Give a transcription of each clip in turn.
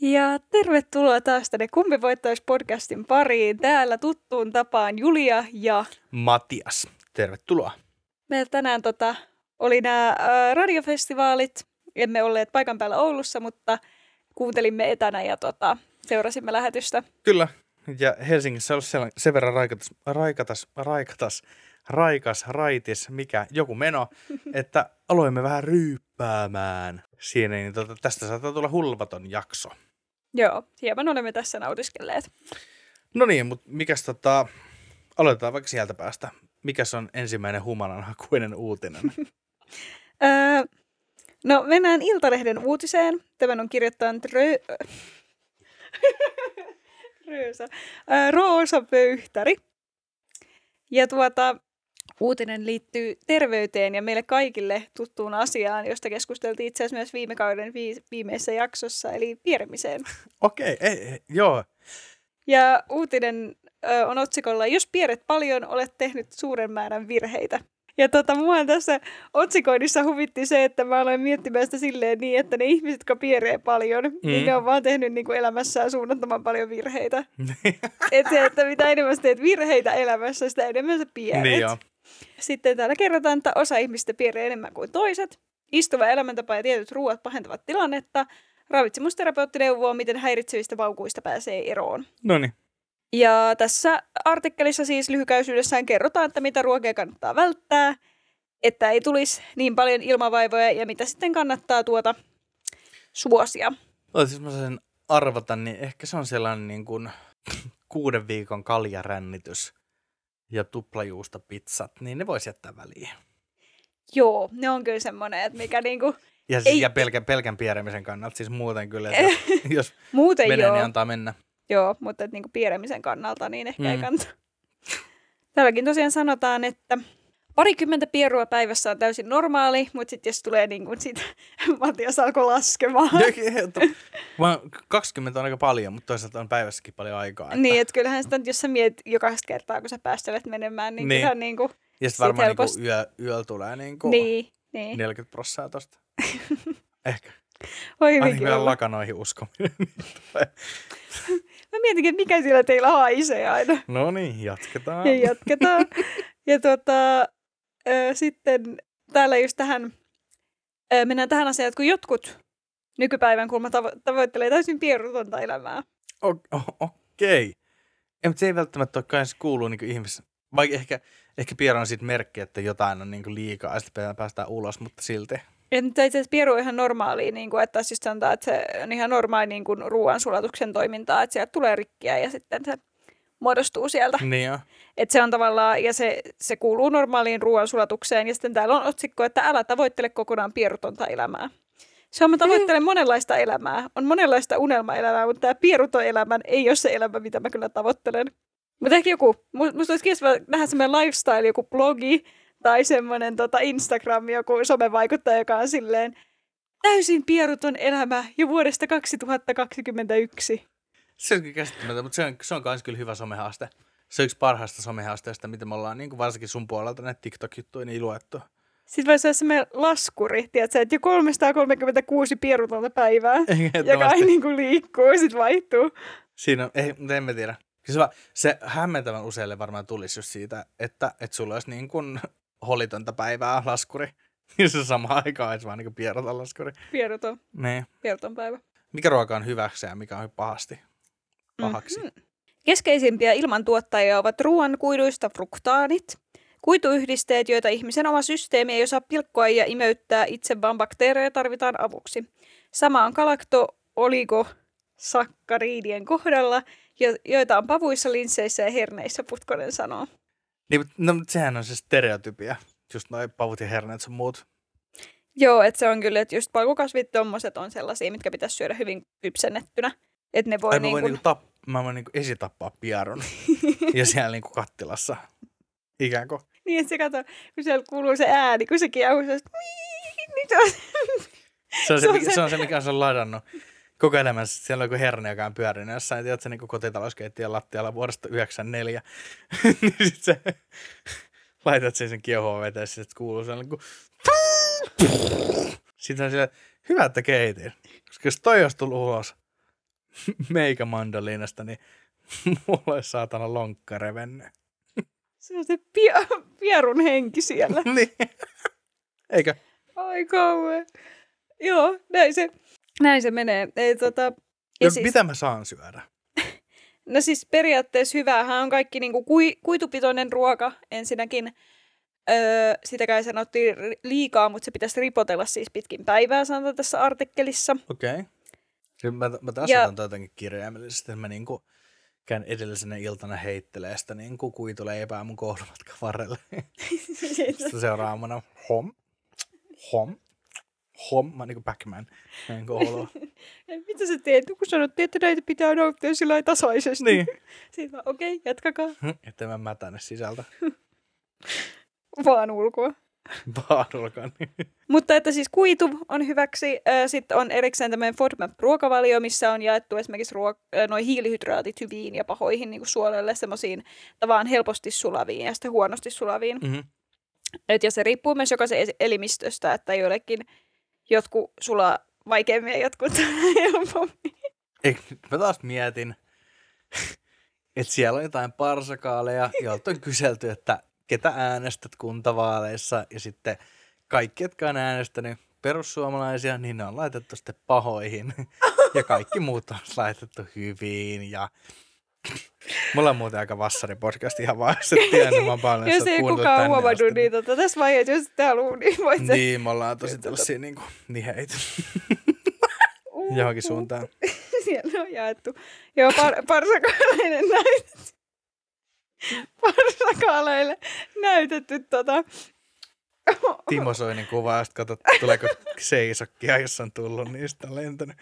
Ja tervetuloa taas tänne Kumpi voittaisi podcastin pariin. Täällä tuttuun tapaan Julia ja Matias. Tervetuloa. Meillä tänään tota, oli nämä äh, radiofestivaalit. Emme olleet paikan päällä Oulussa, mutta kuuntelimme etänä ja tota, seurasimme lähetystä. Kyllä. Ja Helsingissä on sen verran raikatas, raikatas, raikatas, raikas, raitis, mikä joku meno, että aloimme vähän ryyppäämään siinä, niin tota, tästä saattaa tulla hulvaton jakso. Joo, hieman olemme tässä nautiskelleet. No niin, mutta mikäs tota, aloitetaan vaikka sieltä päästä. Mikäs on ensimmäinen humananhakuinen uutinen? öö, no mennään Iltalehden uutiseen. Tämän on kirjoittanut Rö... Röösa. Öö, Roosa Pöyhtäri. Ja tuota, uutinen liittyy terveyteen ja meille kaikille tuttuun asiaan, josta keskusteltiin itse asiassa myös viime kauden vi- viimeisessä jaksossa, eli pieremiseen. Okei, okay, ei, joo. Ja uutinen ö, on otsikolla, jos pieret paljon, olet tehnyt suuren määrän virheitä. Ja tota, mua tässä otsikoinnissa huvitti se, että mä aloin miettimään sitä silleen niin, että ne ihmiset, jotka pieree paljon, mm. niin ne on vaan tehnyt niin kuin elämässään suunnattoman paljon virheitä. että se, että mitä enemmän sä teet virheitä elämässä, sitä enemmän sä pieret. Niin joo. Sitten täällä kerrotaan, että osa ihmistä pieree enemmän kuin toiset. Istuva elämäntapa ja tietyt ruoat pahentavat tilannetta. Ravitsemusterapeutti neuvoo, miten häiritsevistä paukuista pääsee eroon. No niin. Ja tässä artikkelissa siis lyhykäisyydessään kerrotaan, että mitä ruokia kannattaa välttää, että ei tulisi niin paljon ilmavaivoja ja mitä sitten kannattaa tuota suosia. No, siis mä sen arvata, niin ehkä se on sellainen niin kuin kuuden viikon kaljarännitys ja tuplajuusta pizzat, niin ne voisi jättää väliin. Joo, ne on kyllä semmoinen, että mikä niinku... Ja, siis, ei... ja pelkän, pelkän pieremisen kannalta, siis muuten kyllä, että jos, jos muuten menee, joo. niin antaa mennä. Joo, mutta et niinku pieremisen kannalta niin ehkä mm. ei kannata. Täälläkin tosiaan sanotaan, että parikymmentä pierua päivässä on täysin normaali, mutta sitten jos tulee niin kuin sit, Matias alkoi laskemaan. 20 on aika paljon, mutta toisaalta on päivässäkin paljon aikaa. Että... Niin, että kyllähän sitä, jos sä mietit jokaista kertaa, kun sä päästelet menemään, niin, niin. niin kuin, Ja sitten varmaan helposti... niin yö, yöllä tulee niin kuin niin, niin. 40 prosenttia tosta. Ehkä. Voi hyvinkin Ainakin lakanoihin uskominen. Mä mietin, että mikä siellä teillä haisee aina. No niin, jatketaan. Ja jatketaan. ja tota, ö, sitten täällä just tähän, ö, mennään tähän asiaan, että kun jotkut nykypäivän kulma tavo- tavoittelee täysin pierutonta elämää. O- o- Okei. Okay. mutta se ei välttämättä ole kai se kuuluu niin ihmis... Vaikka ehkä, ehkä pieru on sitten merkki, että jotain on niin liikaa ja sitten päästään ulos, mutta silti. Ja itse asiassa pieru on ihan normaalia, niin kuin, että siis sanotaan, että se on ihan normaali niin kuin ruoansulatuksen toimintaa, että sieltä tulee rikkiä ja sitten se muodostuu sieltä. Niin jo. Et se on tavallaan, ja se, se kuuluu normaaliin ruoansulatukseen, ja sitten täällä on otsikko, että älä tavoittele kokonaan pierutonta elämää. Se on, mä tavoittelen monenlaista elämää. On monenlaista unelmaelämää, mutta tämä pieruton elämä ei ole se elämä, mitä mä kyllä tavoittelen. Mutta ehkä joku, musta olisi kiva nähdä semmoinen lifestyle, joku blogi, tai semmoinen tota Instagram, joku somevaikuttaja, joka on silleen täysin pieruton elämä jo vuodesta 2021. Se on kyllä käsittämätöntä, mutta se on, se on myös kyllä hyvä somehaaste. Se on yksi parhaista somehaasteista, mitä me ollaan niin kuin varsinkin sun puolelta näitä TikTok-juttuja niin luettu. Sitten voisi olla semmoinen laskuri, tiedätkö, että jo 336 pierutonta päivää, joka ei niin kuin liikkuu, sitten vaihtuu. Siinä on, ei, mutta en mä tiedä. Se, se hämmentävän useille varmaan tulisi just siitä, että, että sulla olisi niin kuin holitonta päivää laskuri. Ja se sama aikaan olisi vaan niin pieroton laskuri. Pieroton. Niin. Pieroton päivä. Mikä ruoka on hyväksi ja mikä on pahasti? Pahaksi. Mm-hmm. Keskeisimpiä ilmantuottajia ovat ruoan kuiduista fruktaanit, Kuituyhdisteet, joita ihmisen oma systeemi ei osaa pilkkoa ja imeyttää itse, vaan bakteereja tarvitaan avuksi. Sama on galakto, oligo, sakkariidien kohdalla, joita on pavuissa, linsseissä ja herneissä, Putkonen sanoo. Niin, no, mutta sehän on se stereotypia, just noin pavut ja herneet sun muut. Joo, että se on kyllä, että just palkukasvit tommoset on sellaisia, mitkä pitäisi syödä hyvin kypsennettynä. Että ne voi, Ai, niin voin kuin... niinku tapp- mä voin niinku esitappaa pierun ja siellä niinku kattilassa ikään kuin. Niin, että se kato, kun siellä kuuluu se ääni, kun se kiehuu, se, niin se on... Se on se, Se on se, se- on se mikä on se ladannut koko elämänsä. Siellä on joku herne, joka on pyörinyt jossain, tiedätkö, niin kotitalouskeittiön lattialla vuodesta 94. niin sit se laitat sen sen kiehoon veteen, sit se kuuluu sellainen kuin... Sitten on siellä, hyvä, että keitin. Koska jos toi olisi tullut ulos meikä mandoliinasta, niin mulla olisi saatana lonkka revennyt. Se on se pie- pierun henki siellä. niin. Eikö? Ai kauhean. Joo, näin se, näin se menee. Ei, tota, Ja siis, mitä mä saan syödä? no siis periaatteessa hyvähän on kaikki niinku kui, kuitupitoinen ruoka ensinnäkin. Öö, sitäkään sanottiin ri- liikaa, mutta se pitäisi ripotella siis pitkin päivää, sanotaan tässä artikkelissa. Okei. Okay. Mä, mä taas otan jotenkin kirjaimellisesti, että mä niinku käyn edellisenä iltana heittelee sitä niinku kuituleipää mun koulumatkan varrelle. Sitten seuraavana hom, hom, hom, mä niinku Pac-Man meidän kouluun. Mitä sä teet? Kun sanottiin, että näitä pitää nauttia sillä tasaisesti. niin. Sitten mä, okei, okay, jatkakaa. Että mä mätänne sisältä. Vaan ulkoa. Vaan ulkona. Mutta että siis kuitu on hyväksi. Sitten on erikseen tämmöinen FODMAP-ruokavalio, missä on jaettu esimerkiksi ruok- noi hiilihydraatit hyviin ja pahoihin niin kuin suolelle semmoisiin tavallaan helposti sulaviin ja sitten huonosti sulaviin. mm-hmm. Et ja se riippuu myös jokaisen elimistöstä, että joillekin jotkut sulaa vaikeammin ja jotkut helpommin. Ei, mä taas mietin, että siellä on jotain parsakaaleja, joilta on kyselty, että ketä äänestät kuntavaaleissa, ja sitten kaikki, jotka on äänestänyt perussuomalaisia, niin ne on laitettu sitten pahoihin, ja kaikki muut on laitettu hyviin, ja Mulla on muuten aika vassari podcast ihan vaan, että tiedän, mä oon paljon Jos ei kukaan huomannut, asti. niin tota, tässä vaiheessa, jos sitä haluaa, niin voit se Niin, me ollaan tosi tällaisia niinku niheitä johonkin suuntaan. Siellä on jaettu. Joo, par- parsakaaleille näytetty. Parsakaaleille näytetty tota. Timo Soinin kuva, ja katsot, tuleeko seisokkia, jos on tullut, on lentänyt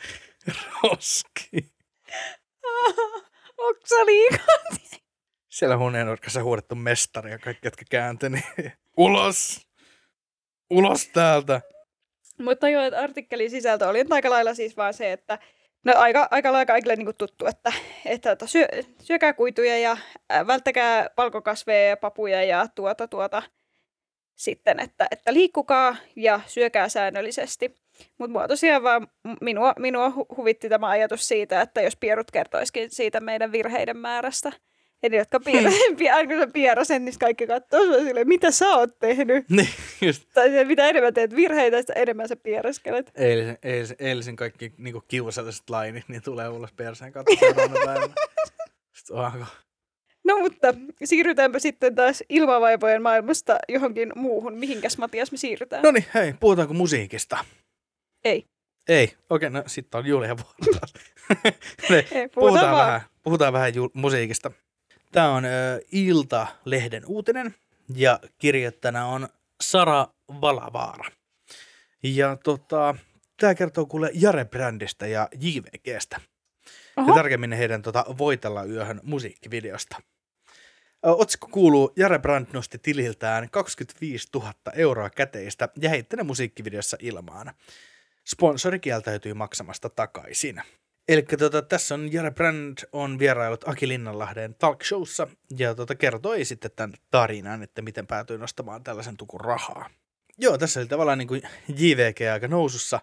roski. Oksa liikaa. Siellä huoneenurkassa huudettu mestari ja kaikki, jotka kääntyi, niin ulos! Ulos täältä! Mutta joo, että artikkelin sisältö oli aika lailla siis vaan se, että No aika, aika lailla kaikille niin tuttu, että, että, että syö, syökää kuituja ja äh, välttäkää palkokasveja ja papuja ja tuota tuota sitten, että, että liikkukaa ja syökää säännöllisesti. Mutta mua tosiaan vaan, minua, minua hu- huvitti tämä ajatus siitä, että jos pierut kertoisikin siitä meidän virheiden määrästä. Eli jotka piir- hmm. kun pierasen, niin kaikki katsoo sua silleen, mitä sä oot tehnyt. Niin, just. Tai se, mitä enemmän teet virheitä, sitä enemmän sä piereskelet. Eilisen, eilisen, eilisen kaikki niin kiusalliset lainit, niin tulee ulos perseen onko? No mutta siirrytäänpä sitten taas ilmavaivojen maailmasta johonkin muuhun. Mihinkäs Matias me siirrytään? No niin, hei, puhutaanko musiikista? Ei. Ei, okei, no sitten on Julia vuoro taas. Ne, Ei, puhutaan puhutaan, vähän, puhutaan vähän ju- musiikista. Tämä on Ilta-lehden uutinen ja kirjoittajana on Sara Valavaara. Ja tota, tämä kertoo kuule Jare-brändistä ja JVGstä. Oho. Ja tarkemmin heidän tota, Voitella yöhön musiikkivideosta. Otsikko kuuluu, Jare Brand nosti tililtään 25 000 euroa käteistä ja heitti ne musiikkivideossa ilmaan. Sponsori kieltäytyy maksamasta takaisin. Eli tota, tässä on Jare Brand on vierailut Aki Linnanlahden talk showssa ja tota, kertoi sitten tämän tarinan, että miten päätyi nostamaan tällaisen tukun rahaa. Joo, tässä oli tavallaan niin kuin JVG aika nousussa.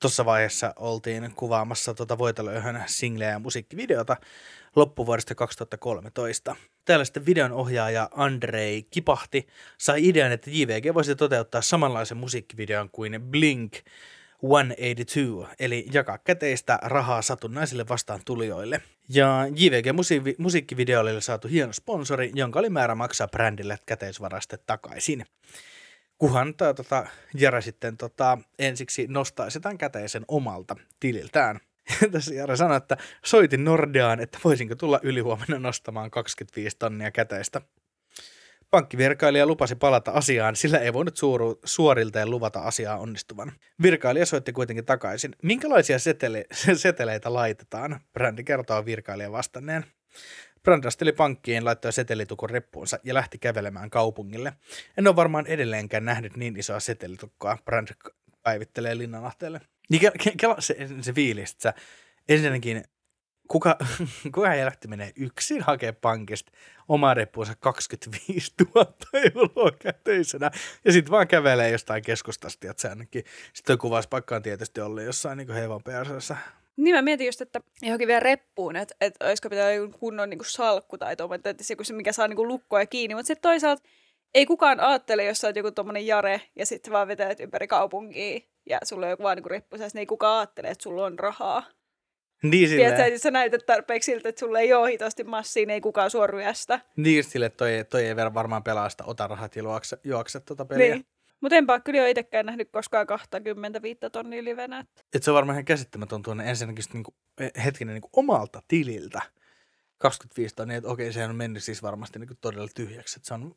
Tuossa vaiheessa oltiin kuvaamassa tuota Voitelöyhön singleä ja musiikkivideota loppuvuodesta 2013. Täällä sitten videon ohjaaja Andrei Kipahti sai idean, että JVG voisi toteuttaa samanlaisen musiikkivideon kuin Blink 182, eli jakaa käteistä rahaa satunnaisille vastaan tulijoille. Ja JVG musiikkivideolle oli saatu hieno sponsori, jonka oli määrä maksaa brändille käteisvaraste takaisin. Kuhan tää, tota, Jere sitten tota, ensiksi nostaisi tämän käteisen omalta tililtään. Ja tässä Jare sanoi, että soitin Nordeaan, että voisinko tulla ylihuomenna nostamaan 25 tonnia käteistä. Pankkivirkailija lupasi palata asiaan, sillä ei voinut suoru, suorilteen luvata asiaa onnistuvan. Virkailija soitti kuitenkin takaisin. Minkälaisia setele, seteleitä laitetaan? Brändi kertoo virkailijan vastanneen. Brand asteli pankkiin, laittoi setelitukon reppuunsa ja lähti kävelemään kaupungille. En ole varmaan edelleenkään nähnyt niin isoa setelitukkoa, Brand päivittelee Linnanahteelle. Niin ke, ke, se, se fiilis, että sä ensinnäkin kuka, kuka helvetti menee yksin hakee pankista omaa reppuunsa 25 000 euroa käteisenä ja sitten vaan kävelee jostain keskustasta, että se ainakin. Sitten kuvauspaikka on tietysti ollut jossain niin heivon PRSssä. Niin mä mietin just, että johonkin vielä reppuun, että, että olisiko pitää joku kunnon niin salkku tai tuommoinen, että se, se mikä saa niin lukkoja kiinni, mutta sitten toisaalta ei kukaan ajattele, jos sä oot joku tuommoinen jare ja sitten vaan vetää ympäri kaupunkia ja sulla on joku vaan niin reppu, niin ei kukaan ajattele, että sulla on rahaa. Niin silleen. Tiedätkö, että sä näytät tarpeeksi siltä, että sulle ei ole hitosti massiin, ei kukaan sua ryöstä. Niin sille, toi, toi ei varmaan pelaa sitä ota rahat ja juokse, juokse tuota peliä. Niin. Mutta enpä kyllä ole itsekään nähnyt koskaan 25 tonnia livenä. Et se on varmaan ihan käsittämätön tuonne ensinnäkin niinku, hetkinen niinku omalta tililtä 25 tonnia, että okei, se on mennyt siis varmasti niinku todella tyhjäksi. Että se on,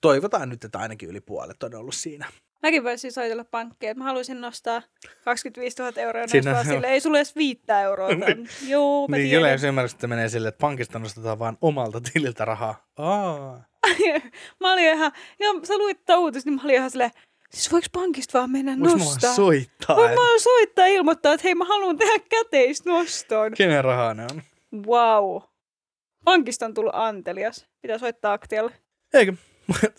toivotaan nyt, että ainakin yli puolet on ollut siinä. Mäkin voisin soitella pankkiin, mä haluaisin nostaa 25 000 euroa Siinä, nostaa sille, ei sulle edes viittä euroa. Tämän. Joo, mä niin, kyllä jos ymmärrät, että menee sille, että pankista nostetaan vaan omalta tililtä rahaa. Aa. mä olin ihan, joo, sä luit uutista, niin mä olin ihan silleen, Siis voiko pankista vaan mennä Voinko nostaa? Voinko soittaa? Voin mä soittaa ilmoittaa, että hei mä haluan tehdä käteisnoston. Kenen rahaa ne on? Wow. Pankista on tullut antelias. Pitää soittaa aktialle. Eikö?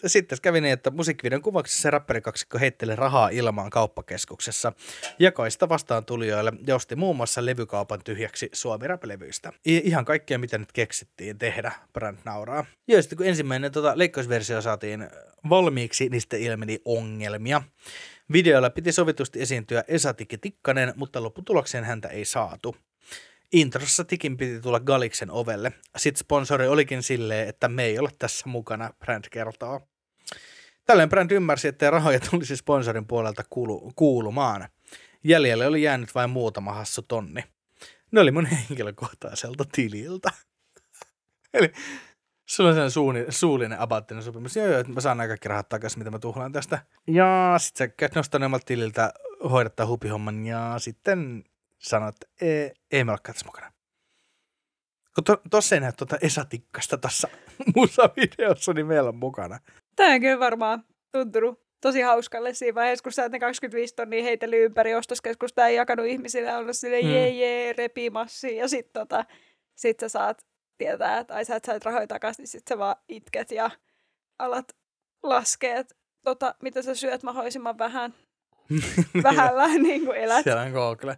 Sitten kävi niin, että musiikkivideon kuvauksessa räppärikaksikko heitteli rahaa ilmaan kauppakeskuksessa. Jakoista vastaan tulijoille josti muun muassa levykaupan tyhjäksi suomi levyistä Ihan kaikkea, mitä nyt keksittiin tehdä, Brand nauraa. Ja sitten kun ensimmäinen tota, leikkausversio saatiin valmiiksi, niin sitten ilmeni ongelmia. Videolla piti sovitusti esiintyä Esa Tikkanen, mutta lopputulokseen häntä ei saatu. Introssa tikin piti tulla Galiksen ovelle. Sitten sponsori olikin silleen, että me ei ole tässä mukana, brand kertoo. Tällöin brand ymmärsi, että rahoja tulisi sponsorin puolelta kuulu- kuulumaan. Jäljelle oli jäänyt vain muutama hassu tonni. Ne oli mun henkilökohtaiselta tililtä. Eli sulla on sellainen suuni, suullinen abaattinen sopimus. Joo, joo, että mä saan kaikki rahat takaisin, mitä mä tuhlaan tästä. Ja sitten sä käyt nostaa tililtä hoidattaa hupihomman ja sitten sanoi, että ei, ei me ole mukana. Kun to, tossa ei näe tuota Esa Tikkasta tässä musavideossa, niin meillä on mukana. Tämä on kyllä varmaan tuntunut tosi hauskalle siinä vaiheessa, kun sä ne 25 tonnia heitellyt ympäri ostoskeskusta ja jakanut ihmisille olla sille mm. jee jee repimassi ja sit tota, sit sä saat tietää, että ai sä et sait rahoja takaisin, niin sit sä vaan itket ja alat laskea, että tota, mitä sä syöt mahdollisimman vähän vähällä niin kuin elät. Siellä on Google.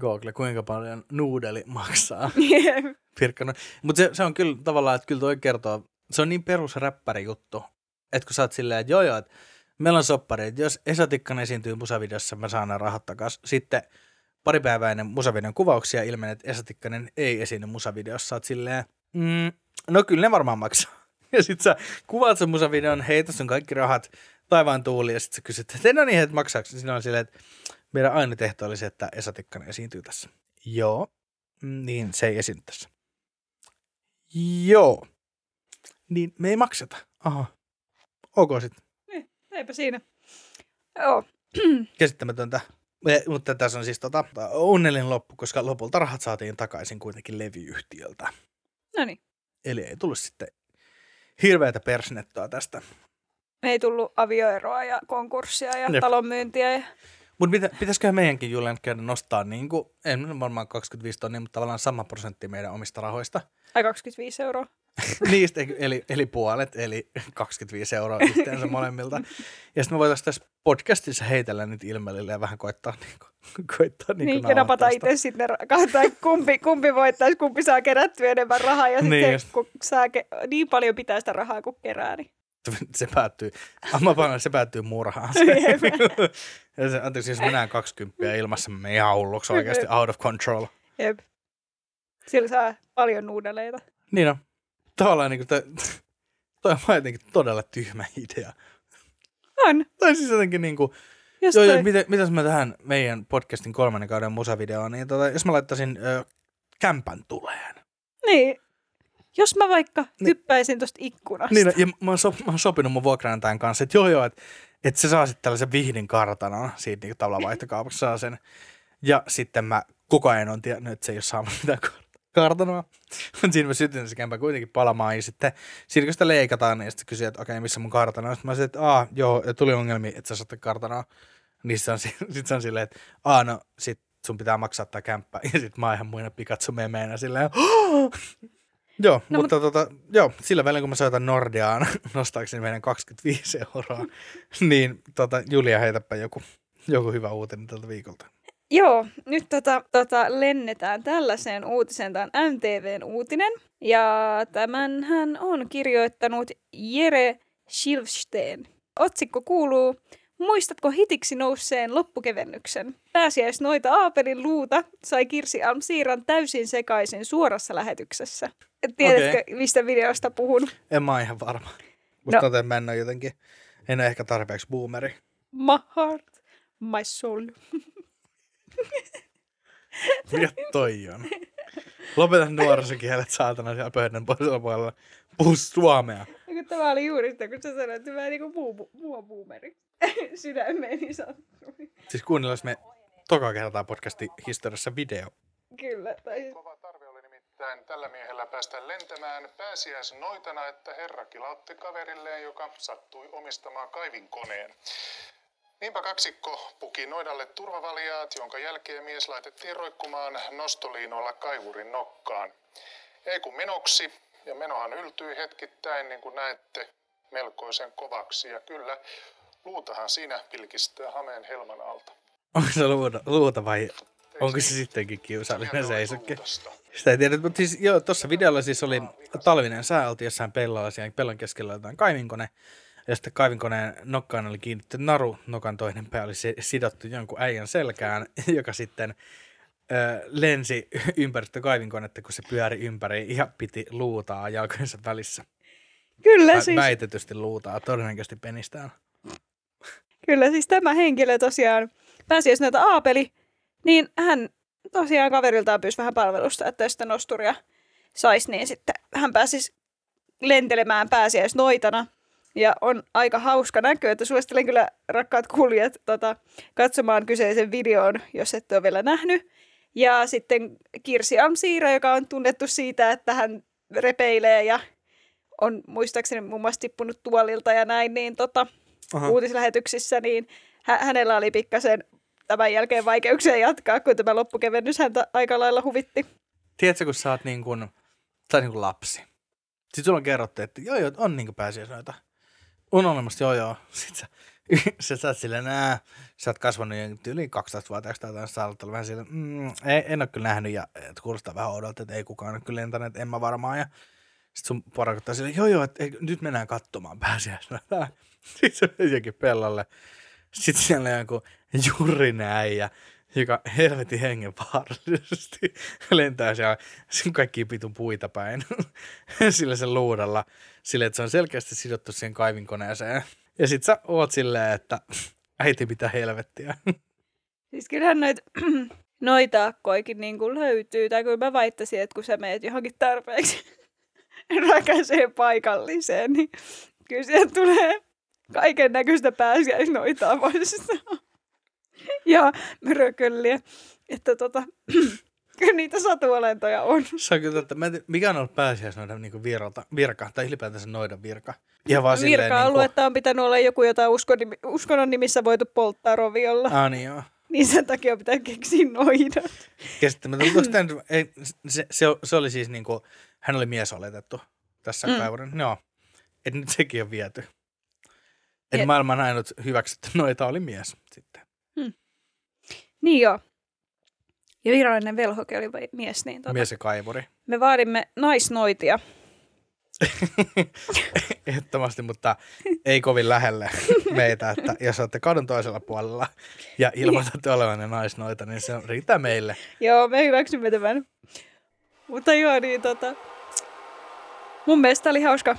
Google, kuinka paljon nuudeli maksaa. Pirkkana. Mutta se, se, on kyllä tavallaan, että kyllä toi kertoo, se on niin perusräppäri juttu, että kun sä oot silleen, että joo joo, että meillä on soppari, että jos Esa Tikkanen esiintyy musavideossa, mä saan nämä rahat takaisin. Sitten pari päivää ennen musavideon kuvauksia ilmenee, että Esa Tikkanen ei esiinny musavideossa. Sä oot silleen, mm, no kyllä ne varmaan maksaa. Ja sit sä kuvaat sen musavideon, hei, tässä on kaikki rahat, taivaan tuuli, ja sit sä kysyt, että no niin, että maksaako? Siinä on silleen, että meidän aina tehtävä oli se, että Esa Tikkanen esiintyy tässä. Joo, mm, niin se ei esiinny tässä. Joo, niin me ei makseta. Aha, ok sitten. Niin, eipä siinä. Joo. Käsittämätöntä. Mutta tässä on siis tota, onnellinen loppu, koska lopulta rahat saatiin takaisin kuitenkin levyyhtiöltä. No niin. Eli ei tullut sitten hirveätä persnettoa tästä. Ei tullut avioeroa ja konkurssia ja Jep. talonmyyntiä. Ja... Mutta pitä, pitäisiköhän meidänkin Julian käydä nostaa, niin kuin, en varmaan 25 tonnia, mutta tavallaan sama prosentti meidän omista rahoista. Ai 25 euroa? Niistä, eli, eli puolet, eli 25 euroa yhteensä molemmilta. Ja sitten me voitaisiin tässä podcastissa heitellä nyt ilmelille ja vähän koittaa, niin kuin, koittaa niin, niin ja napata itse sitten katsotaan, kumpi, kumpi voittaisi, kumpi saa kerättyä enemmän rahaa ja sitten niin, kun saa, ke- niin paljon pitää sitä rahaa kuin kerää. Niin. Se päättyy, panen, se päättyy murhaan. Se. Anteeksi, jos mennään 20 ilmassa, me ihan hulluksi oikeasti out of control. Jep. Sillä saa paljon nuudeleita. Niin on. Tavallaan niin kuin, toi on jotenkin todella tyhmä idea. On. Tai siis jotenkin niin kuin, Jos joo, toi... joo, mitä, mitäs mä tähän meidän podcastin kolmannen kauden musavideoon, niin tota, jos mä laittaisin ö, kämpän tuleen. Niin. Jos mä vaikka hyppäisin tosta ikkunasta. Niin, no, ja mä oon, so, mä oon sopinut mun vuokranantajan kanssa, että joo joo, että et se saa sitten tällaisen vihdin kartanon siitä niin tavallaan vaihtokaupassa saa sen. Ja sitten mä koko ajan on tiennyt, että se ei ole saanut mitään kar- kartanoa. Mutta siinä mä sytyn se kämpä kuitenkin palamaan ja sitten siinä kun sitä leikataan, niin sitten kysyy, että okei, missä mun kartano on. Sitten mä sanoin, että aah, joo, tuli ongelmia, että sä saatte kartanoa. Niin se on, si- sit se on silleen, että aah, no sit sun pitää maksaa tää kämppä. Ja sit mä oon ihan muina pikatsu memeenä silleen, Joo, no, mutta, mutta tota, joo, sillä välin kun mä soitan Nordeaan nostaakseni meidän 25 euroa, niin tota, Julia heitäpä joku, joku hyvä uutinen tältä viikolta. Joo, nyt tota, tota, lennetään tällaiseen uutiseen. Tämä on MTVn uutinen. Ja tämän hän on kirjoittanut Jere Schilfsteen. Otsikko kuuluu, muistatko hitiksi nousseen loppukevennyksen? Pääsiäisnoita Aapelin luuta sai Kirsi Almsiiran täysin sekaisin suorassa lähetyksessä. Tiedätkö, okay. mistä videosta puhun? En mä ihan varma. Musta No. mä en ole jotenkin, en ole ehkä tarpeeksi boomeri. My heart, my soul. Mikä toi on? Lopeta nuorisokielet saatana siellä pöydän puolella. Puhu suomea. Tämä oli juuri sitä, kun sä sanoit, että mä en niinku muu, muu boomeri. Sydämeeni sattui. Siis kuunnellaan me toka kertaa podcasti historiassa video. Kyllä. Tai... Kova tarve oli nimittäin tällä miehellä päästä lentämään pääsiäisnoitana, että herra kilautti kaverilleen, joka sattui omistamaan kaivinkoneen. Niinpä kaksikko puki noidalle turvavaljaat, jonka jälkeen mies laitettiin roikkumaan nostoliinoilla kaivurin nokkaan. Ei kun menoksi, ja menohan yltyi hetkittäin, niin kuin näette, melkoisen kovaksi. Ja kyllä, luutahan siinä pilkistää hameen helman alta. Onko se luuta, luuta vai onko se sittenkin kiusallinen seisokki? Sitä ei tiedä, mutta siis joo, tuossa videolla siis oli talvinen sää, oltiin jossain pellolla siellä pellon keskellä jotain kaivinkone. Ja sitten kaivinkoneen nokkaan oli kiinnitetty naru, nokan toinen pää oli si- sidottu jonkun äijän selkään, joka sitten ö, lensi ympäri sitä kaivinkonetta, kun se pyöri ympäri ja piti luutaa jalkojensa välissä. Kyllä, siis, Väitetysti luutaa, todennäköisesti penistään. Kyllä siis tämä henkilö tosiaan pääsiäis näitä Aapeli, niin hän tosiaan kaveriltaan pyysi vähän palvelusta, että jos sitä nosturia saisi, niin sitten hän pääsisi lentelemään pääsiäisnoitana. Ja on aika hauska näkö, että suosittelen kyllä rakkaat kuulijat tota, katsomaan kyseisen videon, jos ette ole vielä nähnyt. Ja sitten Kirsi Amsiira, joka on tunnettu siitä, että hän repeilee ja on muistaakseni muun muassa tippunut tuolilta ja näin, niin tota, Aha. uutislähetyksissä, niin hä- hänellä oli pikkasen tämän jälkeen vaikeuksia jatkaa, kun tämä loppukevennys häntä aika lailla huvitti. Tiedätkö, kun sä oot niin kuin, sä oot niin kuin lapsi. Sitten sulla on kerrottu, että joo, joo, on niin kuin pääsiäisnoita. On olemassa, joo, joo. Sitten sä, sä, sä oot silleen, nää, sä oot kasvanut jo yli 12-vuotiaaksi tai ollut vähän silleen, mm, ei, en ole kyllä nähnyt ja et kuulostaa vähän oudolta, että ei kukaan ole kyllä lentänyt, en mä varmaan. Ja sitten sun porakottaa silleen, joo, joo, että ei, nyt mennään katsomaan pääsiäisnoita. Sitten se meni jokin pellalle. Sitten siellä joku jurinen äijä, joka helvetin hengenvaarallisesti lentää siellä sen kaikki pitun puita päin sillä sen luudalla. Sille, että se on selkeästi sidottu siihen kaivinkoneeseen. Ja sit sä oot silleen, että äiti mitä helvettiä. Siis kyllähän noita noita akkoikin niin kuin löytyy, tai kun mä väittäisin, että kun sä meet johonkin tarpeeksi räkäiseen paikalliseen, niin kyllä tulee kaiken näköistä pääsiäisnoitaa vastaan. ja mörökölliä. Että tota, niitä satuolentoja on. Se on kyllä, että mä en tiedä, mikä on ollut pääsiäisnoiden niin viralta, virka, tai ylipäätänsä noidan virka. Ihan vaan silleen Virka-alue, niin kuin, että on pitänyt olla joku, jota uskon, uskonnon nimissä voitu polttaa roviolla. Ah, niin joo. Niin sen takia pitää keksiä noidat. Käsittämätöntä. Se, se, se, oli siis niin kuin, hän oli mies oletettu tässä Mm. kaivurin. Joo. Että nyt sekin on viety. Että Et- maailman ainut hyväksytty noita oli mies sitten. Niin joo. Ja virallinen velhoke oli mies, niin tota, Mies ja kaivuri. me vaadimme naisnoitia. Ehdottomasti, mutta ei kovin lähelle meitä, että jos olette kadun toisella puolella ja ilmoitatte olevanne naisnoita, niin se riittää meille. Joo, me hyväksymme tämän. Mutta joo, niin tota... Mun mielestä oli hauska.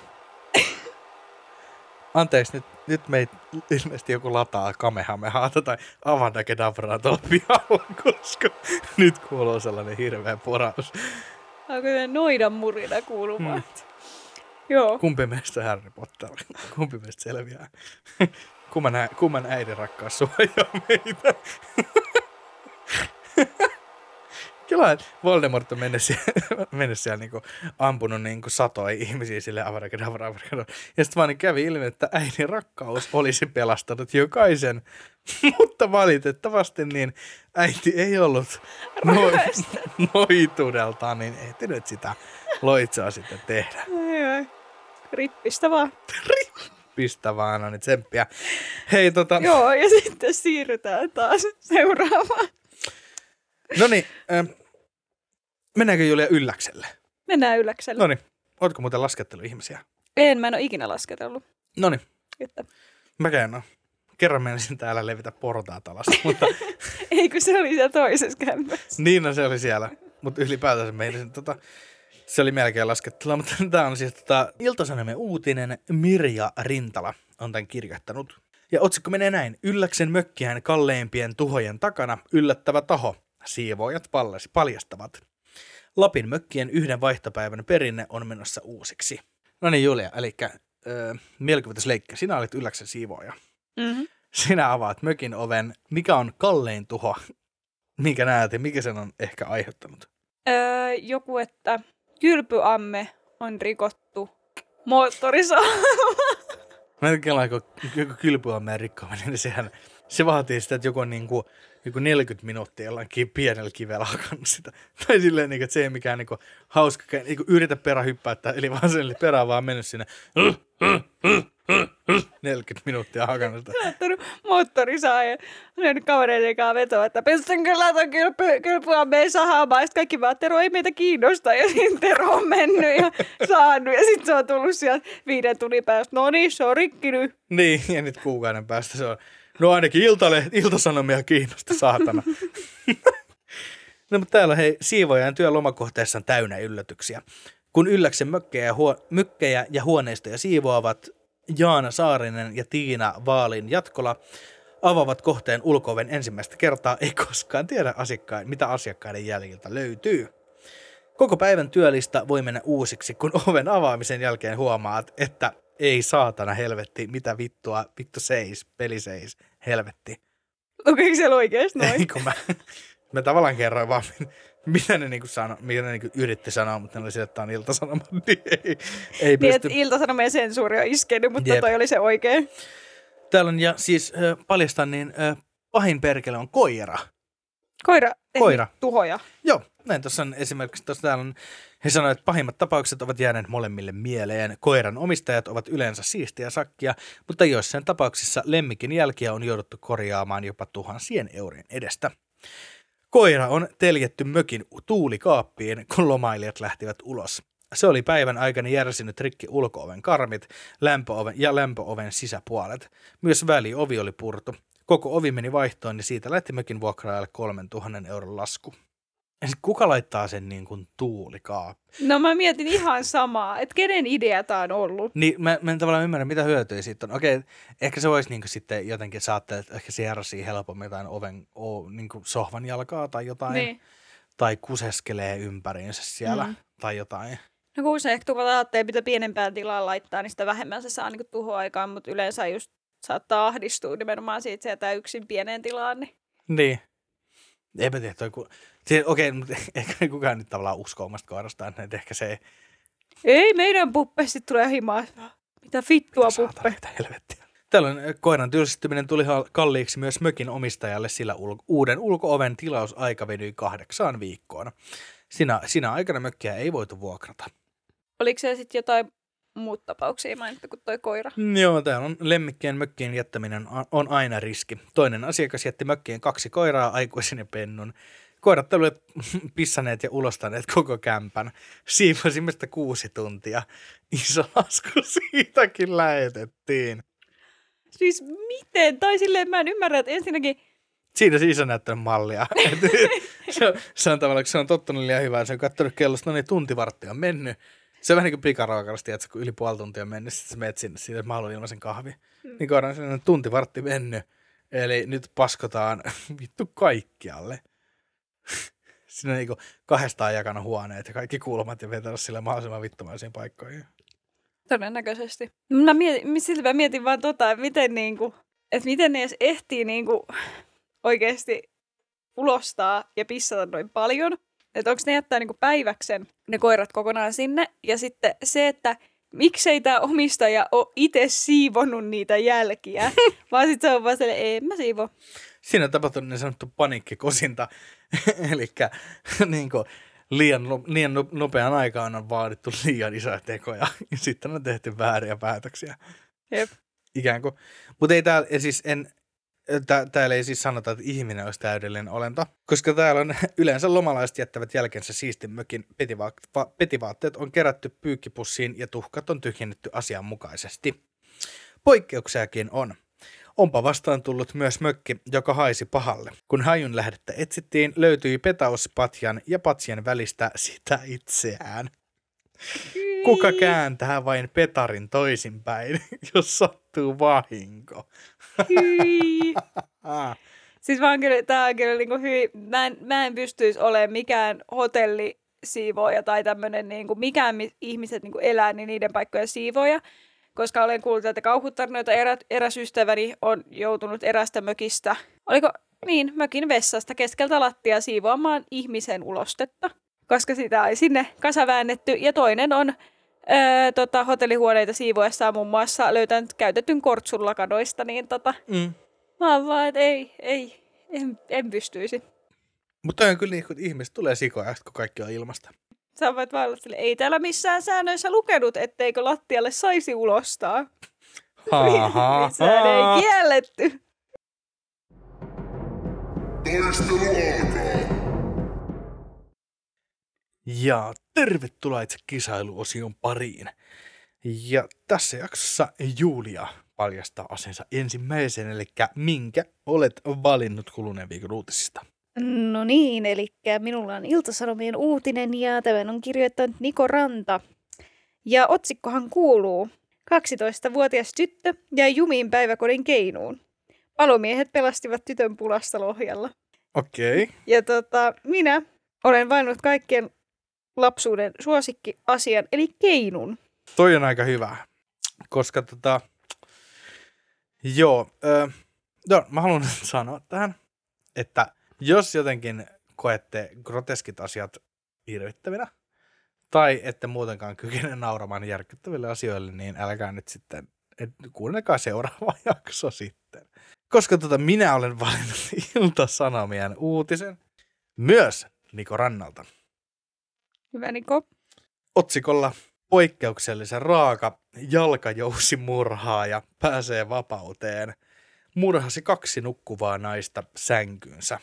Anteeksi, nyt, nyt meitä ilmeisesti joku lataa Kamehamehaata tai Avada Kedavraa tuolla pihalla, koska nyt kuuluu sellainen hirveä poraus. Onko ne noidan murina kuulumaan? Hmm. Joo. Kumpi meistä Harry Potter? Kumpi meistä selviää? Kumman, ä, kumman äidin rakkaus suojaa meitä? Kyllä Voldemort on mennyt siellä, mennyt siellä niinku, ampunut niinku satoja ihmisiä sille avarakadavra, avarakadavra. Ja sitten vaan niin kävi ilmi, että äidin rakkaus olisi pelastanut jokaisen. Mutta valitettavasti niin äiti ei ollut no, noituudeltaan, niin ehtinyt sitä loitsaa sitten tehdä. Ai, ai. Rippistä vaan. Pistä vaan, no niin tsemppiä. Hei tota... Joo, ja sitten siirrytään taas seuraavaan. No niin, äh, mennäänkö Julia ylläkselle? Mennään ylläkselle. No niin, ootko muuten laskettelu ihmisiä? En, mä en ole ikinä lasketellut. No niin, Että. mäkään en Kerran menisin täällä levitä portaat alas, mutta Eikö se oli siellä toisessa kämpässä? niin no, se oli siellä. Mutta ylipäätänsä meidän tota, se oli melkein laskettelua, mutta tämä on siis tota, Ilta-Sanomien uutinen Mirja Rintala on tämän kirjoittanut. Ja otsikko menee näin. Ylläksen mökkiään kalleimpien tuhojen takana yllättävä taho. Siivoojat paljastavat. Lapin mökkien yhden vaihtopäivän perinne on menossa uusiksi. No niin Julia, eli öö, mielikuvitusleikki. Sinä olet Ylläksen siivooja. Mm-hmm. Sinä avaat mökin oven. Mikä on kallein tuho? Minkä näet ja mikä sen on ehkä aiheuttanut? Öö, joku, että kylpyamme on rikottu moottorisaalla. Mä en tiedä, kun joku kylpyammeen rikkominen, niin sehän, se vaatii sitä, että joku on niin kuin, joku 40 minuuttia jollakin pienellä kivellä hakannut sitä. Tai silleen, niin kuin, että se ei mikään niin kuin, hauska, niin kuin, yritä perähyppäyttää, eli vaan sen perä vaan mennyt sinne 40 minuuttia hakannut sitä. Laittanut moottorisaa ja on kavereiden kanssa vetoa, että pystyn kyllä ton kylpy, kylpyammeen sahaamaan. Sitten kaikki vaan, Tero ei meitä kiinnosta. Ja sitten Tero on mennyt ja saanut. Ja sitten se on tullut sieltä viiden tunnin päästä. No niin, se on rikki nyt. Niin, ja nyt kuukauden päästä se on. No ainakin iltale, iltasanomia kiinnosta, saatana. no mutta täällä hei, siivoajan työ lomakohteessa on täynnä yllätyksiä. Kun Ylläksen mökkejä ja, huo- mykkejä ja huoneistoja siivoavat Jaana Saarinen ja Tiina Vaalin jatkola avaavat kohteen ulkooven ensimmäistä kertaa, ei koskaan tiedä asiakkaan, mitä asiakkaiden jäljiltä löytyy. Koko päivän työlista voi mennä uusiksi, kun oven avaamisen jälkeen huomaat, että ei saatana helvetti, mitä vittua, vittu seis, peli seis, helvetti. Lukeeko siellä oikeasti noin? Ei kun mä, mä tavallaan kerroin vaan, mitä ne, niinku sano, mitä ne niinku yritti sanoa, mutta ne oli sille, että tämä on iltasanoma, niin ei, ei Niin, pysty. iltasanomien sensuuri on iskenyt, mutta Jep. toi oli se oikein. Täällä on, ja siis äh, paljastan, niin äh, pahin perkele on koira. Koira, Koira. tuhoja. Joo, näin tuossa on esimerkiksi, tuossa täällä on, he sanoivat, että pahimmat tapaukset ovat jääneet molemmille mieleen. Koiran omistajat ovat yleensä siistiä sakkia, mutta joissain tapauksissa lemmikin jälkiä on jouduttu korjaamaan jopa tuhansien eurojen edestä. Koira on teljetty mökin tuulikaappiin, kun lomailijat lähtivät ulos. Se oli päivän aikana järsinyt rikki ulkooven karmit lämpöoven ja lämpöoven sisäpuolet. Myös väliovi oli purtu. Koko ovi meni vaihtoon ja siitä lähti mökin vuokraajalle 3000 euron lasku. Ja sit kuka laittaa sen niin kuin tuulikaappi? No mä mietin ihan samaa, että kenen idea tää on ollut. Niin mä, mä en tavallaan ymmärrä, mitä hyötyä siitä on. Okei, ehkä se voisi niin sitten jotenkin saattaa, että ehkä se järsii helpommin jotain oven, o, niin kuin sohvan jalkaa tai jotain. Niin. Tai kuseskelee ympäriinsä siellä Mm. tai jotain. No kun se ehkä tuolla ajattelee, mitä pienempään tilaan laittaa, niin sitä vähemmän se saa niinku tuhoaikaan, mutta yleensä just saattaa ahdistua nimenomaan siitä, että yksin pieneen tilaan. Niin. Niin. Eipä tiedä, toi ku... Se, okei, mutta ehkä kukaan nyt tavallaan uskoo omasta koirastaan, että ehkä se ei... Ei, meidän puppesti tulee himaa. Mitä vittua Saatana, puppe? mitä helvettiä. Tällöin äh, koiran tylsistyminen tuli kalliiksi myös mökin omistajalle, sillä ul- uuden ulkooven tilausaika venyi kahdeksaan viikkoon. Sinä, sinä aikana mökkiä ei voitu vuokrata. Oliko se sitten jotain muut tapauksia mainittu kuin toi koira? Joo, täällä on lemmikkien mökkiin jättäminen on aina riski. Toinen asiakas jätti mökkiin kaksi koiraa, aikuisen ja pennun. Koirat olivat pissaneet ja ulostaneet koko kämpän. Siivosimme sitä kuusi tuntia. Iso lasku siitäkin lähetettiin. Siis miten? Tai silleen mä en ymmärrä, että ensinnäkin Siinä se isä näyttänyt mallia. Se, on, se on tavallaan, kun se on tottunut liian hyvää, se on katsonut kellosta, no niin tuntivartti on mennyt. Se on vähän niin kuin että kun yli puoli tuntia mennyt, sitten sä menet sinne, siitä, mä haluan ilmaisen kahvi. Mm. Niin koiran sellainen tuntivartti mennyt. Eli nyt paskotaan vittu kaikkialle. Siinä on niin kahdestaan jakana huoneet ja kaikki kulmat ja vetää sille mahdollisimman vittumaisiin paikkoihin. Todennäköisesti. Mä mietin, siltä mä mietin vaan tota, että miten, niinku, että miten ne edes ehtii niinku, oikeasti ulostaa ja pissata noin paljon. Että onko ne jättää niinku päiväksen ne koirat kokonaan sinne. Ja sitten se, että miksei tämä omistaja ole itse siivonnut niitä jälkiä, vaan sitten se on vaan sellainen, ei mä siivo. Siinä on tapahtunut niin sanottu paniikkikosinta, eli niin kuin, liian, liian nopean aikaan on vaadittu liian isoja tekoja, ja sitten on tehty vääriä päätöksiä. Jep. Ikään kuin. Mutta ei täällä, siis en, Tää, täällä ei siis sanota, että ihminen olisi täydellinen olento, koska täällä on yleensä lomalaiset jättävät jälkensä siistin mökin petivaatteet, petivaatteet on kerätty pyykkipussiin ja tuhkat on tyhjennetty asianmukaisesti. Poikkeuksiakin on. Onpa vastaan tullut myös mökki, joka haisi pahalle. Kun hajun lähdettä etsittiin, löytyi petaus patjan ja patsien välistä sitä itseään. Kuka kääntää vain petarin toisinpäin, jos sattuu vahinko? Siis vaan kyllä, tää on kyllä niinku hyvin, mä en, mä en pystyisi olemaan mikään hotelli siivoja tai tämmöinen, niin kuin mikään ihmiset niin kuin elää, niin niiden paikkojen siivoja, koska olen kuullut että kauhutarinoita. Erä, eräs ystäväni on joutunut erästä mökistä, oliko niin, mökin vessasta keskeltä lattia siivoamaan ihmisen ulostetta, koska sitä ei sinne kasaväännetty. Ja toinen on öö, tota, hotellihuoneita siivoessaan muun muassa löytänyt käytetyn kortsun lakadoista, niin tota, mm. mä oon vaan, että ei, ei, en, en pystyisi. Mutta on kyllä niin, kun ihmiset tulee sikoja, kun kaikki on ilmasta. Sä voit vaan sille, ei täällä missään säännöissä lukenut, etteikö lattialle saisi ulostaa. Ha, missään ei kielletty. Taistelu alkaa! Ja tervetuloa itse kisailuosion pariin. Ja tässä jaksossa Julia paljastaa asensa ensimmäisen, eli minkä olet valinnut kuluneen viikon uutisista. No niin, eli minulla on Iltasanomien uutinen ja tämän on kirjoittanut Niko Ranta. Ja otsikkohan kuuluu, 12-vuotias tyttö jäi jumiin päiväkodin keinuun. Palomiehet pelastivat tytön pulasta Lohjalla. Okei. Okay. Ja tota, minä olen valinnut kaikkien lapsuuden suosikkiasian, eli keinun. Toi on aika hyvä, koska tota, joo, ö, no, mä haluan sanoa tähän, että jos jotenkin koette groteskit asiat hirvittävinä, tai että muutenkaan kykene nauramaan järkyttäville asioille, niin älkää nyt sitten, et, kuunnelkaa seuraava jakso sitten. Koska tota, minä olen valinnut Ilta-Sanomien uutisen myös Niko Rannalta. Hyvä Niko. Otsikolla poikkeuksellisen raaka jalkajousimurhaaja pääsee vapauteen. Murhasi kaksi nukkuvaa naista sänkynsä.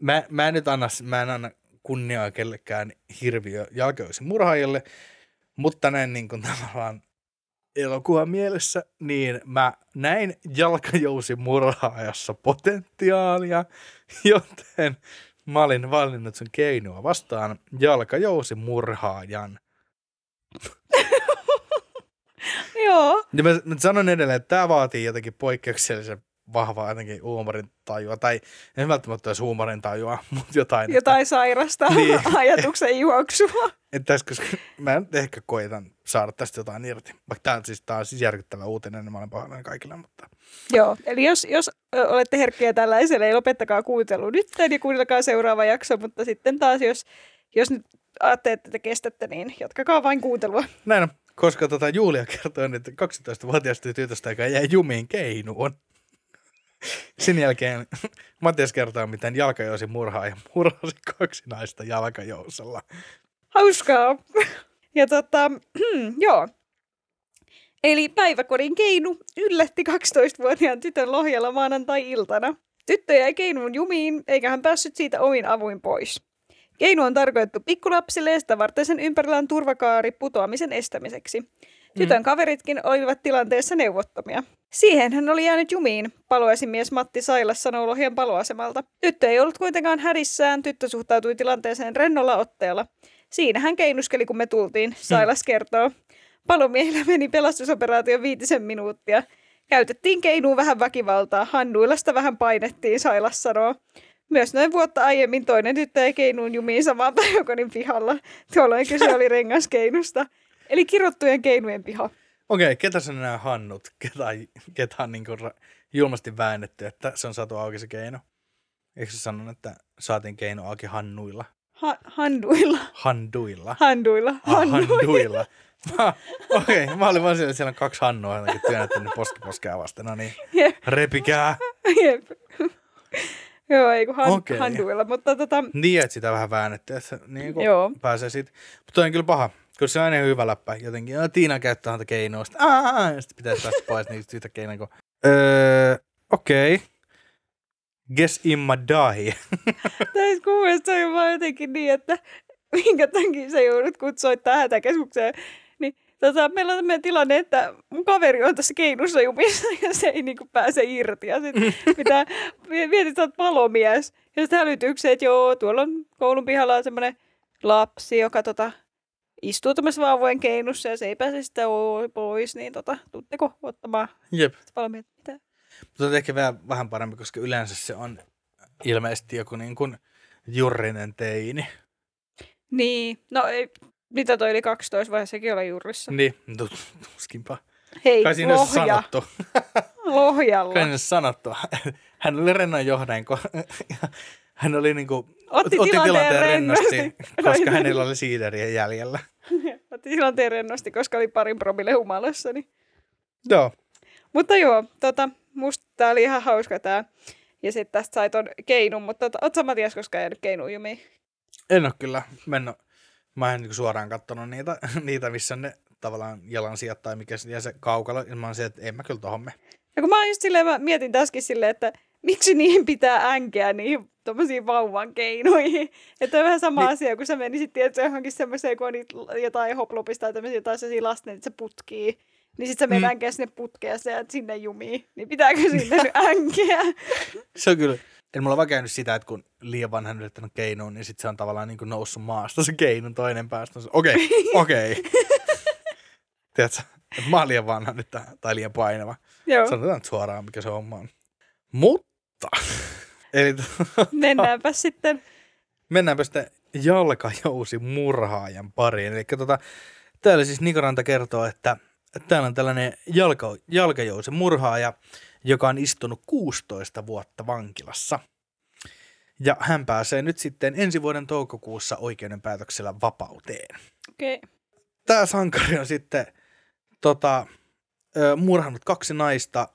Mä, mä en nyt anna, mä en anna kunniaa kellekään hirviö jalkajousimurhaajille, mutta näin niin kuin tavallaan elokuvan mielessä, niin mä näin jalkajousimurhaajassa potentiaalia, joten Mä olin valinnut sen keinoa vastaan jalkajousi murhaajan. Joo. Ja mä, mä sanon edelleen, että tämä vaatii jotenkin poikkeuksellisen vahvaa jotenkin huumorin tajua, tai en välttämättä olisi huumorin tajua, mutta jotain. Jotain että, sairasta niin. ajatuksen juoksua. Että tässä, koska mä nyt ehkä koitan saada tästä jotain irti. Vaikka tämä on siis, tämä on siis järkyttävä uutinen, niin mä olen pahoillani kaikille, mutta... Joo, eli jos, jos olette herkkiä tällaiselle, ei lopettakaa kuuntelu nyt ja kuunnelkaa seuraava jakso, mutta sitten taas jos, jos nyt ajattelette, että te kestätte, niin jatkakaa vain kuuntelua. Näin on, koska tota Julia kertoi, että 12-vuotiaasta tytöstä, joka jäi jumiin keinuun. Sen jälkeen Matias kertoo, miten jalkajousi murhaa ja murhasi kaksi naista jalkajousella. Hauskaa. Ja tota, joo. Eli päiväkodin keinu yllätti 12-vuotiaan tytön Lohjalla maanantai-iltana. Tyttö jäi Keinuun jumiin, eikä hän päässyt siitä omin avuin pois. Keinu on tarkoitettu pikkulapsille ja sitä varten sen ympärillä on turvakaari putoamisen estämiseksi. Tytön kaveritkin olivat tilanteessa neuvottomia. Siihen hän oli jäänyt jumiin, paloesimies Matti Sailas sanoo Lohjan paloasemalta. Tyttö ei ollut kuitenkaan hädissään, tyttö suhtautui tilanteeseen rennolla otteella. Siinä hän keinuskeli, kun me tultiin, Sailas kertoo. Palomiehillä meni pelastusoperaatio viitisen minuuttia. Käytettiin keinuun vähän väkivaltaa, hannuilasta vähän painettiin, Sailas sanoo. Myös noin vuotta aiemmin toinen tyttö ei keinuun jumiin samaan päiväkodin pihalla. Tuolloin kyse oli rengaskeinusta. Eli kirottujen keinujen piha. Okei, ketä se nämä hannut? Ketä, ketä on niin ra- julmasti väännetty, että se on saatu auki se keino? Eikö se sanonut, että saatiin keino auki hannuilla? Ha- handuilla. Handuilla. Handuilla. Ah, handuilla. Mä- Okei, okay, mä olin vaan siellä, että siellä on kaksi hannua jotenkin työnnetty ne poskiposkea vasten. No niin, Jep. repikää. Jep. Joo, ei kun han- Okei. handuilla. Mutta tota, Niin, että sitä vähän väännetty, että niin kuin Joo. pääsee siitä. Mutta on kyllä paha. Kyllä se on aina hyvä läppä. Jotenkin, ja Tiina käyttää häntä keinoa. Sitten, ja sitten pitäisi päästä pois niin siitä keinoa. Öö, okei. Okay. Guess Imma. Täis kuulosta se on vaan jotenkin niin, että minkä takia sä joudut kutsoittaa hätäkeskukseen. Niin tota, meillä on tämmöinen tilanne, että mun kaveri on tässä keinussa jumissa ja se ei niinku pääse irti. Ja sit pitää, mietit, sä oot palomies. Ja sitten hälytykseen, että joo, tuolla on koulun pihalla on semmoinen lapsi, joka tota, istuu tämmöisessä vauvojen keinussa ja se ei pääse sitä pois, niin tota, tuutteko ottamaan Jep. Mitä? Mutta on ehkä vähän, vähän parempi, koska yleensä se on ilmeisesti joku niin kuin jurrinen teini. Niin, no ei, mitä toi oli 12 vai sekin oli jurrissa? Niin, tu- tuskinpa. Hei, Kai siinä Lohja, sanottu. Lohjalla. Kai siinä sanottu. Hän oli rennon johdain, kun hän oli niinku, Otti tilanteen rennosti. koska hänellä oli siideriä jäljellä. Otti tilanteen rennosti, koska oli parin promille humalassa. Niin. Joo. Mutta joo, tota, musta tää oli ihan hauska tää. Ja sitten tästä sai ton keinun, mutta oot sä Matias koskaan jäänyt keinuun jumiin? En ole kyllä mennyt. Mä en niinku suoraan katsonut niitä, niitä, missä ne tavallaan jalansijat tai mikä se, ja se kaukalo. Ja mä oon se, että en mä kyllä tohon me. Ja kun mä, just silleen, mä mietin tässäkin silleen, että miksi niihin pitää änkeä niihin tommosiin vauvan keinoihin. Että on vähän sama Niin. asia, kun sä menisit tietysti johonkin semmoiseen, kun on niitä jotain hoplopista tai tämmöisiä jotain sellaisia lasten, että se putkii. Niin sit sä menet Mm. sinne putkeen ja sinne jumiin. Niin pitääkö sinne nyt änkeä? Se on kyllä, en mulla vaan käynyt sitä, että kun liian vanhan yrittänyt keinuun, niin sit se on tavallaan niin kuin noussut maasta se keinun toinen päästä. on se, Okei, okei. Tiedätkö, että mä oon liian vanha nyt tai liian painava. Joo, Sanotaan nyt suoraan, mikä se homma on. Mutta, eli mennäänpä sitten. mennäänpä sitten jalkajousi murhaajan pariin. Eli tota, täällä siis Nikoranta kertoo, että täällä on tällainen jalka, jalkajousi murhaaja, joka on istunut 16 vuotta vankilassa. Ja hän pääsee nyt sitten ensi vuoden toukokuussa oikeudenpäätöksellä vapauteen. Okei. Okay. Tämä sankari on sitten tota, murhannut kaksi naista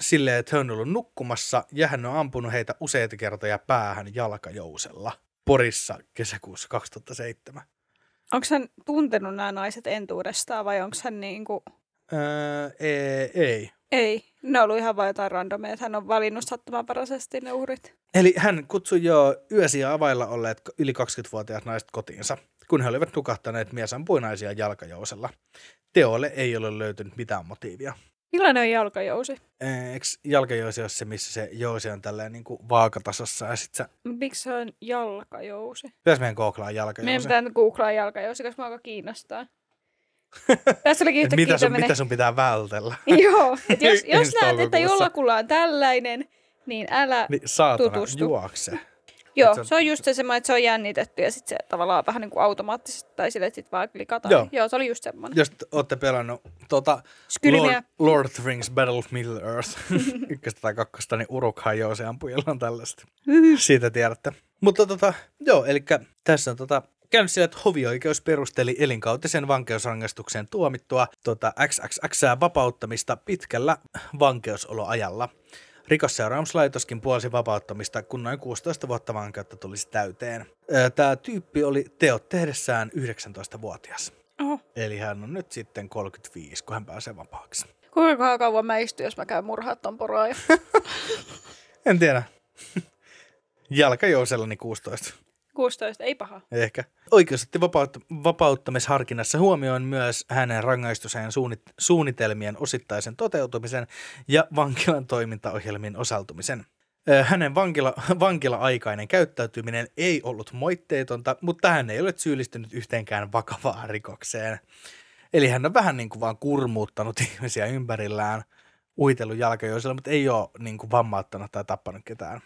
silleen, että he on ollut nukkumassa ja hän on ampunut heitä useita kertoja päähän jalkajousella Porissa kesäkuussa 2007. Onko hän tuntenut nämä naiset entuudestaan vai onko hän niinku... Öö, ei, ei. Ei, ne on ollut ihan vain jotain randomia, että hän on valinnut sattumanvaraisesti ne uhrit. Eli hän kutsui jo yösiä availla olleet yli 20-vuotiaat naiset kotiinsa, kun he olivat nukahtaneet mies ampui naisia jalkajousella. Teolle ei ole löytynyt mitään motiivia. Millainen on jalkajousi? Eikö jalkajousi ole se, missä se jousi on tällä niin kuin vaakatasossa ja sit sä, Miksi se on jalkajousi? pitäis meidän googlaa Meidän jalkajousi. pitää nyt googlaa jalkajousi, koska mä aika kiinnostaa. Tässä olikin Et yhtäkkiä mitä, sun, tämmönen... mitä sun pitää vältellä? Joo, että jos, jos näet, että jollakulla on tällainen, niin älä... Niin saatana, Tutustu. juokse. Joo, se on- se on just se semmoinen, että se on jännitetty ja sitten se tavallaan vähän niin kuin automaattisesti, tai sille, että sit vaan klikataan. Joo. Joo. Joo, se oli just semmoinen. Jos ootte pelannut tota, Skylimiä. Lord, Lord of the Rings Battle of Middle Earth, ykköstä tai kakkosta, niin Urukhan jousi ampujilla on tällaista. Siitä tiedätte. Mutta tota, joo, eli tässä on tota, käynyt sillä, että hovioikeus perusteli elinkautisen vankeusrangaistuksen tuomittua tota, XXX vapauttamista pitkällä vankeusoloajalla. Rikosseuraamuslaitoskin puolsi vapauttamista, kun noin 16 vuotta vankeutta tulisi täyteen. Tämä tyyppi oli teot tehdessään 19-vuotias. Oho. Eli hän on nyt sitten 35, kun hän pääsee vapaaksi. Kuinka kauan mä istun, jos mä käyn murhaa ton poroa? En tiedä. Jalkajousellani 16. 16, ei paha. Ehkä. Oikeus otti vapaut- vapauttamisharkinnassa huomioon myös hänen rangaistuseen suunnit- suunnitelmien osittaisen toteutumisen ja vankilan toimintaohjelmiin osaltumisen. Hänen vankila, vankila-aikainen käyttäytyminen ei ollut moitteetonta, mutta hän ei ole syyllistynyt yhteenkään vakavaan rikokseen. Eli hän on vähän niin kuin vaan kurmuuttanut ihmisiä ympärillään, uitellut jalkajoisella, mutta ei ole niin kuin vammauttanut tai tappanut ketään.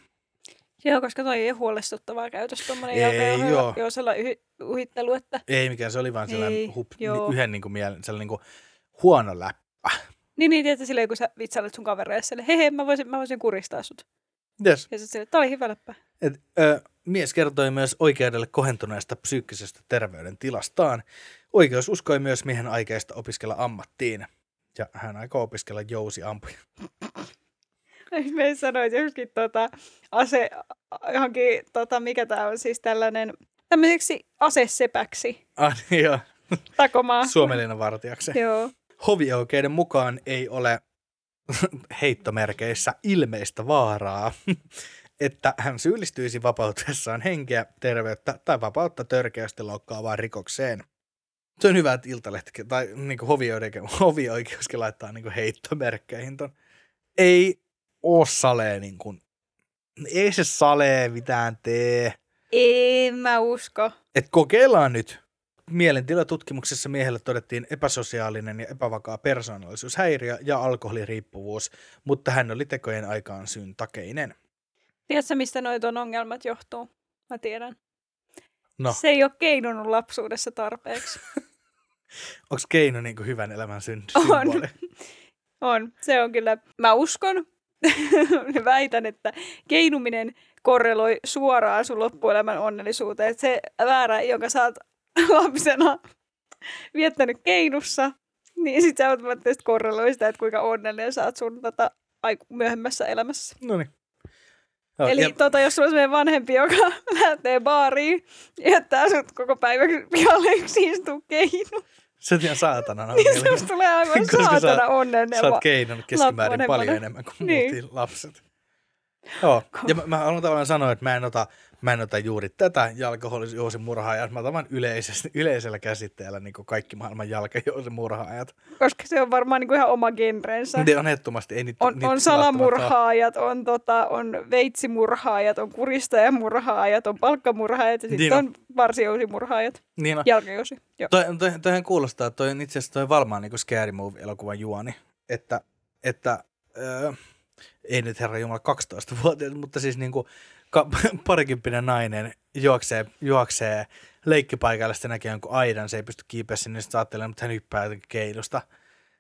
Joo, koska toi ei ole huolestuttavaa käytös tuommoinen Ei, joo. jalkajousella uhittelu, että Ei mikään, se oli vaan sellainen Ei, hup, joo. yhden niin kuin mielen, sellainen niin kuin huono läppä. niin, niin tietysti silleen, kun sä vitsailet sun kavereille, sille, hei, hei, mä voisin, mä voisin kuristaa sut. Yes. Ja sä silleen, tää oli hyvä läppä. Et, ö, mies kertoi myös oikeudelle kohentuneesta psyykkisestä terveydentilastaan. Oikeus uskoi myös miehen aikeista opiskella ammattiin. Ja hän aikoo opiskella jousiampuja. Me sanoit joskin tota, ase, johonkin, tota, mikä tää on siis tällainen, tämmöiseksi asesepäksi Ah, niin joo. takomaa. Suomellinen vartijaksi. Joo. Hovioikeuden mukaan ei ole heittomerkeissä ilmeistä vaaraa, että hän syyllistyisi vapautuessaan henkeä, terveyttä tai vapautta törkeästi loukkaavaan rikokseen. Se on hyvä, että Iltalehti tai niin hovioikeus, hovioikeuskin laittaa niin heittomerkkeihin ton. Ei oo salee niin kuin, ei se salee mitään tee. En mä usko. Et kokeillaan nyt. Mielentilatutkimuksessa miehelle todettiin epäsosiaalinen ja epävakaa persoonallisuushäiriö ja alkoholiriippuvuus, mutta hän oli tekojen aikaan syyn takeinen. Tiedätkö, mistä noit on ongelmat johtuu? Mä tiedän. No, Se ei ole keinunut lapsuudessa tarpeeksi. onko keino niin kuin hyvän elämän syn- On. On. Se on kyllä, mä uskon, väitän, että keinuminen korreloi suoraan sun loppuelämän onnellisuuteen. Että se väärä, jonka sä oot lapsena viettänyt keinussa, niin sit se automaattisesti korreloi sitä, että kuinka onnellinen sä oot sun tota, aiku- myöhemmässä elämässä. No niin. Joo, Eli ja, tota, jos sulla on sellainen vanhempi, joka lähtee baariin jättää sut koko päivän pihalle yksin istuu keinu, se on ihan saatana niin onnellinen. susta tulee aivan Koska sä- saatana onnellinen. Sä oot keinannut keskimäärin paljon enemmän kuin Niin. niin. lapset. Joo, ja mä, mä haluan tavallaan sanoa, että mä en ota, mä en ota juuri tätä jalkahousin murhaajaa, mä otan vaan yleisesti, yleisellä käsitteellä niin kuin kaikki maailman jalkahousin murhaajat. koska se on varmaan niinku ihan oma genrensä. Ne on ehdottomasti, ei niitä On, niitä on salamurhaajat, on, tota, on veitsimurhaajat, on kuristajamurhaajat, on palkkamurhaajat ja sitten Niin on. on varsijousimurhaajat. Niin on. Jalkajousi. Joo. Toi, toi, toihan kuulostaa, että toi on itse asiassa toi Valmaan niin Scary Movie-elokuvan juoni, että, että öö, ei nyt herra jumala 12-vuotias, mutta siis niin kuin ka- parikymppinen nainen juoksee, juoksee leikkipaikalle, sitten näkee jonkun aidan, se ei pysty kiipeä sinne, niin sitten ajattelee, mutta hän hyppää jotenkin keinusta.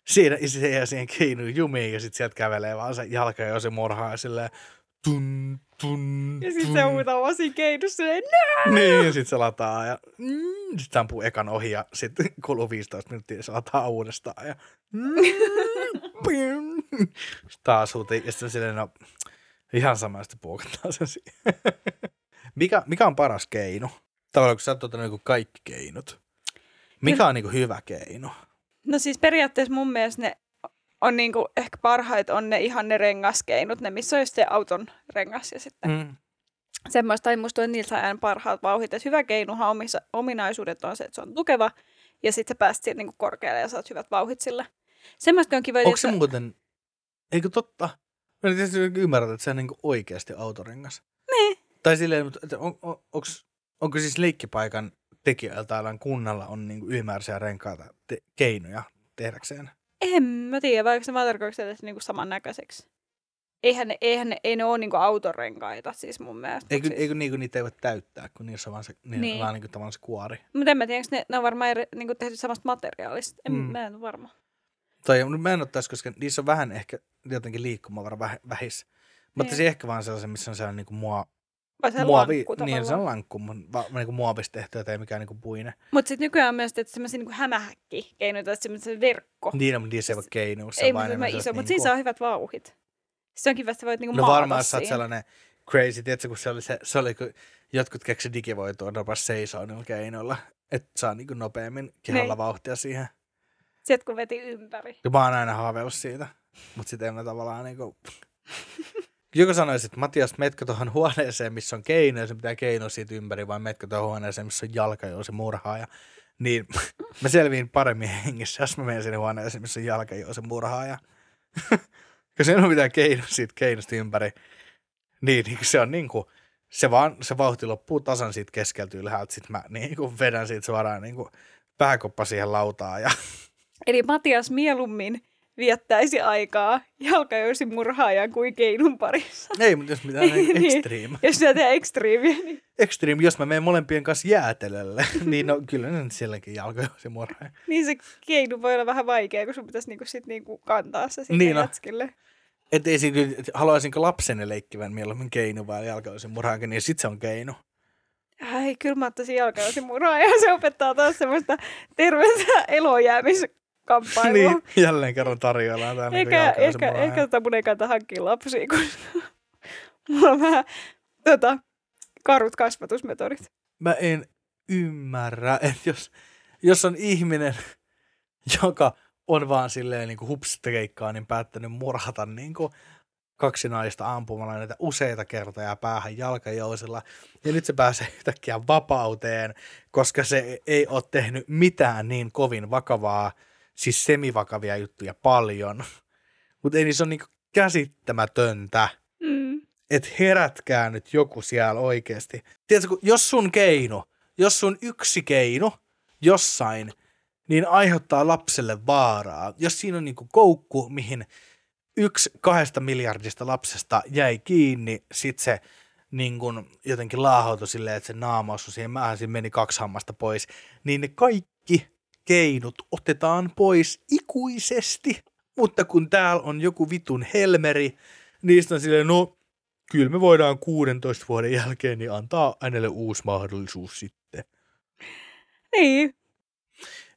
Siinä se jää siihen keinuun jumiin ja sitten sieltä kävelee vaan se jalka ja se murhaa ja silleen tun, tun, Ja sitten se huutaa vaan siinä keinussa silleen, Niin, ja sitten se lataa ja mm, sitten ampuu ekan ohi ja sitten kuluu 15 minuuttia ja se lataa uudestaan. Ja, mm, pim. Taas huutii ja sitten silleen, no ihan sama, sitten puukottaa sen siihen. mikä, mikä on paras keino? Tavallaan kun sä oot ottanut niinku kaikki keinot. Mikä on niinku hyvä keino? No siis periaatteessa mun mielestä ne on niinku, ehkä parhait on ne ihan ne rengaskeinut, ne missä on se auton rengas ja sitten mm. Mm. semmoista, tai musta on niiltä aina parhaat vauhit. Et hyvä keinuhan omissa, ominaisuudet on se, että se on tukeva ja sitten sä pääst siihen niinku korkealle ja saat hyvät vauhit sillä. Semmoista on kiva, Onko että- se muuten, eikö totta? Mä en tietysti ymmärrät, että se on niinku oikeasti autorengas. Niin. Tai silleen, mutta että on, on, onks, onko siis leikkipaikan tekijöiltä kunnalla on niinku ylimääräisiä renkaita, te, keinoja tehdäkseen? En mä tiedä, vaikka se vaan tarkoittaa edes niinku samannäköiseksi. Eihän ne, eihän ne, ei ne ole niinku autorenkaita siis mun mielestä. Eikö, Mut eikö niinku niitä ei voi täyttää, kun niissä on vaan se, niin. Niin. vaan niinku tavallaan se kuori. Mutta en mä tiedä, ne, ne on varmaan eri, niinku tehty samasta materiaalista. En, mm. Mä en ole varma. Tai mä en ottaisi, koska niissä on vähän ehkä jotenkin liikkumavara väh, vähis. Mutta Niin. se ehkä vaan sellaisen, missä on sellainen niinku mua, Vai se muovi, lankku niin se on lankku, mun- va, niinku muovista tehty, ei mikään niinku puine. Mutta sitten nykyään on myös että semmoisia niinku hämähäkki keinoita, että semmoinen verkko. Niin, mutta niissä ei voi keinua. se ei mutta enemmän iso, mutta siinä niinku- saa hyvät vauhit. Se on kiva, että sä voit niinku No maata varmaan, sä oot sellainen crazy, tiedätkö, kun se oli, se, se oli kun jotkut keksi digivoitua nopeasti seisoo niillä keinoilla, että saa niinku nopeammin keholla Niin. vauhtia siihen. Sieltä kun veti ympäri. Ja mä oon aina haaveillut siitä, mutta sitten en mä tavallaan niinku, Joku sanoisi, että Matias, metkö tuohon huoneeseen, missä on keino, ja se pitää keino siitä ympäri, vai metkö tuohon huoneeseen, missä on jalkajousi murhaaja. Niin mä selviin paremmin hengissä, jos mä menen sinne huoneeseen, missä on jalkajousi murhaaja. Kun se on mitään keino siitä keinosta ympäri. Niin, niin se on niin kuin, se, vaan, se vauhti loppuu tasan siitä keskeltä ylhäältä. Sitten mä niin kuin vedän siitä suoraan niin kuin pääkoppa siihen lautaan. Ja... Eli Matias mieluummin viettäisi aikaa jalkajousi murhaajan kuin keinun parissa. Ei, mutta jos mitään niin, extreme. Jos sitä tehdään ekstriimiä, niin... Extreme, jos mä menen molempien kanssa jäätelölle, niin no kyllä ne sielläkin jalkajousi murhaaja. niin se keinu voi olla vähän vaikea, kun sun pitäisi niinku sit niinku kantaa se sinne Niin on. jätskille. Et ei siinä, että haluaisinko lapseni leikkivän mieluummin keinu vai jalkajousi murhaaja, niin sit se on keinu. Ai, kyllä mä ottaisin jalkajousi murhaajan. Se opettaa taas semmoista terveeltä elojäämiskamppailua. niin, jälleen kerran tarjoillaan tää niin Eikä, jalkajousi ehkä, ehkä tota mun ei kannata hankkia lapsia, kun mulla on vähän tota, karut kasvatusmetodit. Mä en ymmärrä, että jos, jos on ihminen, joka on vaan silleen niin kuin hupsittekeikkaa, niin päättänyt murhata niin kuin kaksi naista ampumalla näitä useita kertoja päähän jalkajousilla. Ja nyt se pääsee yhtäkkiä vapauteen, koska se ei ole tehnyt mitään niin kovin vakavaa, siis semivakavia juttuja paljon. Mutta ei niin se on niin käsittämätöntä Mm. että herätkää nyt joku siellä oikeasti. Tiedätkö, jos sun keino, jos sun yksi keino jossain, niin aiheuttaa lapselle vaaraa. Jos siinä on niinku koukku, mihin yksi kahdesta miljardista lapsesta jäi kiinni, sit se niin kun jotenkin laahautui silleen, että se naama osui siihen mähän, siinä meni kaksi hammasta pois, niin ne kaikki keinot otetaan pois ikuisesti. Mutta kun täällä on joku vitun helmeri, niistä on silleen, no kyllä me voidaan 16 vuoden jälkeen niin antaa hänelle uusi mahdollisuus sitten. Niin.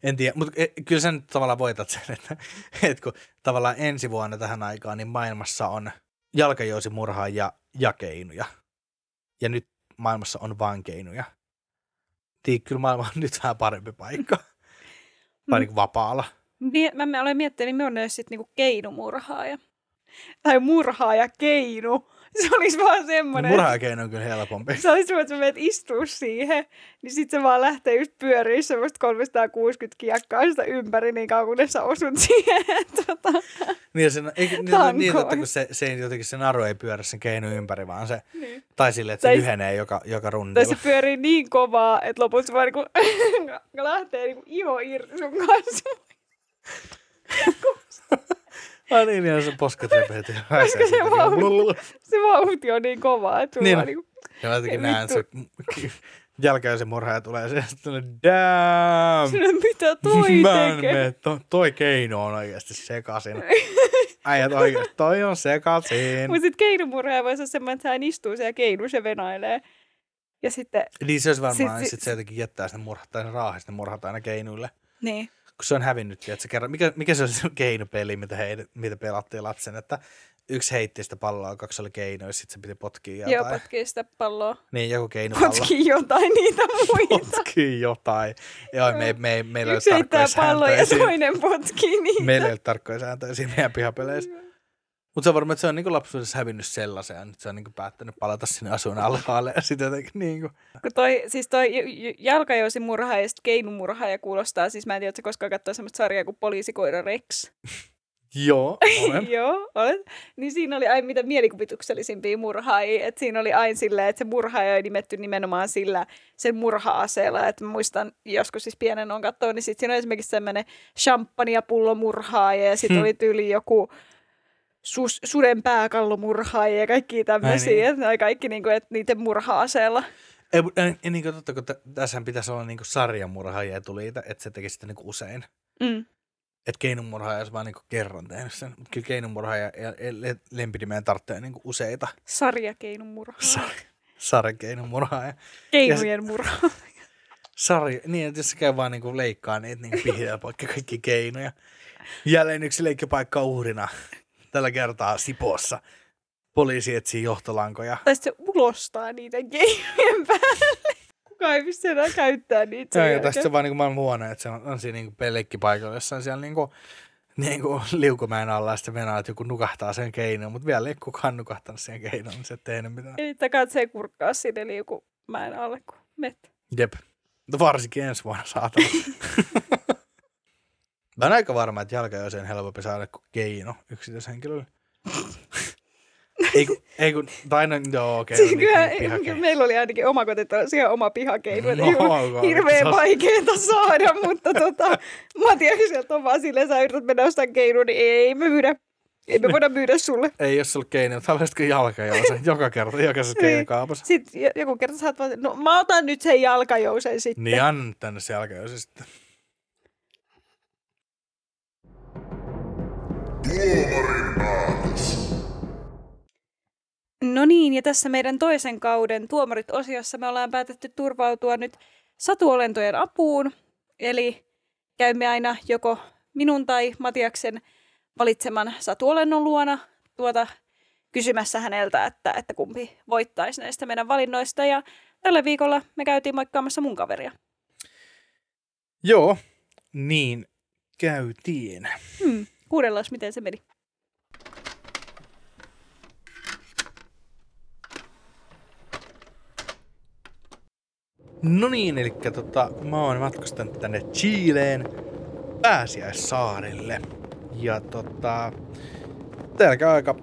En tiedä, mutta e, kyllä sen tavallaan voitat sen, että, että kun tavallaan ensi vuonna tähän aikaan, niin maailmassa on jalkajousimurhaajia ja keinuja. Ja nyt maailmassa on vain keinuja. Tii, kyllä maailma on nyt vähän parempi paikka. Vai Mm. niin kuin vapaalla. Mie- Mä, mä olen miettinyt, millainen olisi sitten niinku keinumurhaaja. Tai murhaaja keinu. Se olisi vaan semmoinen. Murhaajakeino on kyllä helpompi. Se olisi semmoinen, että sä menet istua siihen, niin sitten se vaan lähtee just pyöriä semmoista 360 kiekkaa sitä ympäri niin kauan, kunnes sä osut siihen. tota. Niin, ja sen, ei, niin, niin, totta, kun se, se, jotenkin se naru ei pyörä sen keino ympäri, vaan se, Niin. tai silleen, että se Tai- lyhenee joka, joka Tai rundilla. se pyörii niin kovaa, että lopussa vaan niinku, lähtee niinku iho irti sun kanssa. Ai niin, niin se posket repeät. Koska se vauhti, se vauhti on niin kovaa, että Niin niin. on. niinku, Ja mä jotenkin näen, se jälkeen murhaaja tulee se sitten damn. sinä, mitä toi Mä en tekee? mene, to, toi keino on oikeasti sekasin. Äijät oikeasti, toi on sekasin. Mutta sitten keinumurhaaja voisi olla semmoinen, että hän istuu siellä keinussa ja venailee. Ja sitten, Niin se olisi varmaan, Sit- sit, sit se jotenkin jättää sinne murhat, tai ne raahista ne murhat aina keinuille. niin. Kun se on hävinnyt, että se kerran, mikä, mikä se oli se keinopeli, mitä, he, mitä pelattiin lapsen, että yksi heitti sitä palloa, kaksi oli keinoja, sitten se piti potkia jotain. Joo, potkii sitä palloa. Niin, joku keinopallo. Potkii jotain niitä muita. Potkii jotain. Joo, me, me, meillä ei Yksi ole heittää tarkkoja pallon ja sääntöjä. siinä. toinen potkii niitä. Meillä ei ole tarkkoja sääntöjä siinä meidän pihapeleissä. Mutta se on varmaan, että se on niinku lapsuudessa hävinnyt sellaisen, ja nyt se on niinku päättänyt palata sinne asuun alhaalle, ja sitten jotenkin niinku... Kun toi, siis toi jalkajousimurha ja sitten keinumurha ja kuulostaa, siis mä en tiedä, että koskaan katsoa semmoista sarjaa kuin Poliisikoira Rex. Joo, olen. Joo, olet. Niin siinä oli aina mitä mielikuvituksellisimpia murhaajia. Että siinä oli aina silleen, että se murhaaja oli nimetty nimenomaan sillä sen murha-aseella. Että muistan joskus siis pienen on katsoa, niin sitten siinä oli esimerkiksi semmoinen champagnepullo murhaaja ja sitten Hmm. oli tyyli joku sus, suden pääkallomurhaaja ja kaikki tämmöisiä. niin. Niin. Että ne kaikki niinku, että niiden murha-aseella. Ei, mutta ei, ei, niinku totta, kun t- tässähän pitäisi olla niinku sarjamurhaajia tuliita, että se tekisi sitä niinku usein. Mm. Että keinonmurhaaja olisi vaan niinku kerran tehnyt sen. Mutta kyllä keinonmurhaaja ja ja le- lempinimeen tarvitsee niinku useita Sarjakeinumurha. sar- sarjakeinonmurhaaja. Keinujen murha. Sarja, niin, että jos se käy vaan niinku leikkaa niitä niinku pihiä poikki kaikki keinoja. Jälleen yksi leikkipaikka uhrina. Tällä kertaa Sipoossa. Poliisi etsii johtolankoja. Tai sitten se ulostaa niiden keinojen päälle. Kuka ei pysty enää käyttää niitä. Joo, ja tästä se vaan niinku maailman huono, että se on, on siinä niinku leikkipaikalla jossain siellä niinku niin kuin liukumäen alla ja sitten mennään, että joku nukahtaa sen keinoon, mutta vielä ei kukaan nukahtanut sen keinoon, niin se ei tehnyt mitään. Eli katsee kurkkaa sinne liukumäen alle, kun met. Jep. No varsinkin ensi vuonna saatana. Mä oon aika varma, että jalkajouseen helpompi saada kuin keino yksityishenkilölle. ei kun, ei kun, tai no, joo, okei. Siis no, kyllä, niin, meillä oli ainakin omakotitalo, siihen oma pihakeino, että No, hirveän Se on- vaikeaa saada, mutta tota, Matias sieltä on vaan silleen, sä yrität mennä ostamaan keinoa, niin ei me myydä, ei me voida myydä sulle. Ei jos sulla keino, mutta haluaisitko jalkajouseen joka kerta, jokaisessa Niin. keinokaupassa. Sitten jo- joku kerta sä oot vaan, no mä otan nyt sen jalkajousen sitten. Niin anna tänne se jalkajouse sitten. No niin, ja tässä meidän toisen kauden tuomarit-osiossa me ollaan päätetty turvautua nyt satuolentojen apuun. Eli käymme aina joko minun tai Matiaksen valitseman satuolennon luona tuota kysymässä häneltä, että, että kumpi voittaisi näistä meidän valinnoista. Ja tällä viikolla me käytiin moikkaamassa mun kaveria. Joo, niin käytiin. Hmm, kuunnellaan, miten se meni. No niin, eli tota, mä oon matkustanut tänne Chileen pääsiäissaarille. Ja tota, täällä aika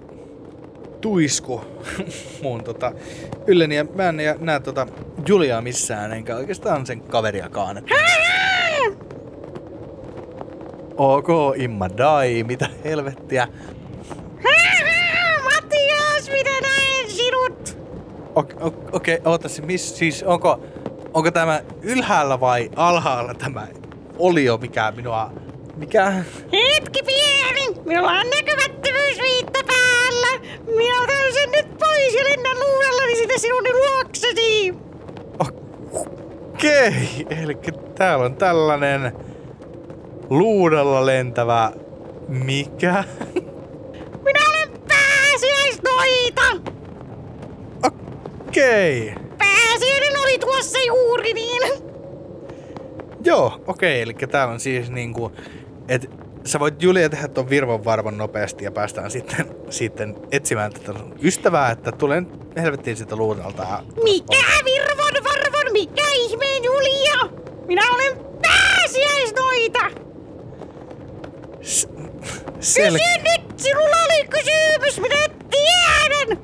tuisku mun tota ylleni. Ja mä en nä- näe tota Juliaa missään, enkä oikeastaan sen kaveriakaan. Et... Ok, Imma Dai, mitä helvettiä. Matias, minä näen sinut! Okei, okay, okay, ootas, miss, siis onko, onko tämä ylhäällä vai alhaalla tämä olio, mikä minua, mikä? Hetki pieni! Minulla on näkymättömyysviitta päällä! Minä otan sen nyt pois ja lennän luudellani sinne sinun luoksesi! Okei, eli täällä on tällainen luudalla lentävä, mikä? Minä olen pääsiäisnoita! Okei, Pääsiäinen oli tuossa juuri niin! joo, okei, eli täällä on siis niinku, että sä voit Julia tehdä ton virvon varvon nopeasti ja päästään sitten, sitten etsimään tätä sun ystävää, että tulen helvettiin siitä luudalta. ja- Mikä virvon varvon, mikä ihmeen Julia? Minä olen pääsiäisnoita! Sel- Kysy nyt! Sinulla oli kysymys, minä tiedän!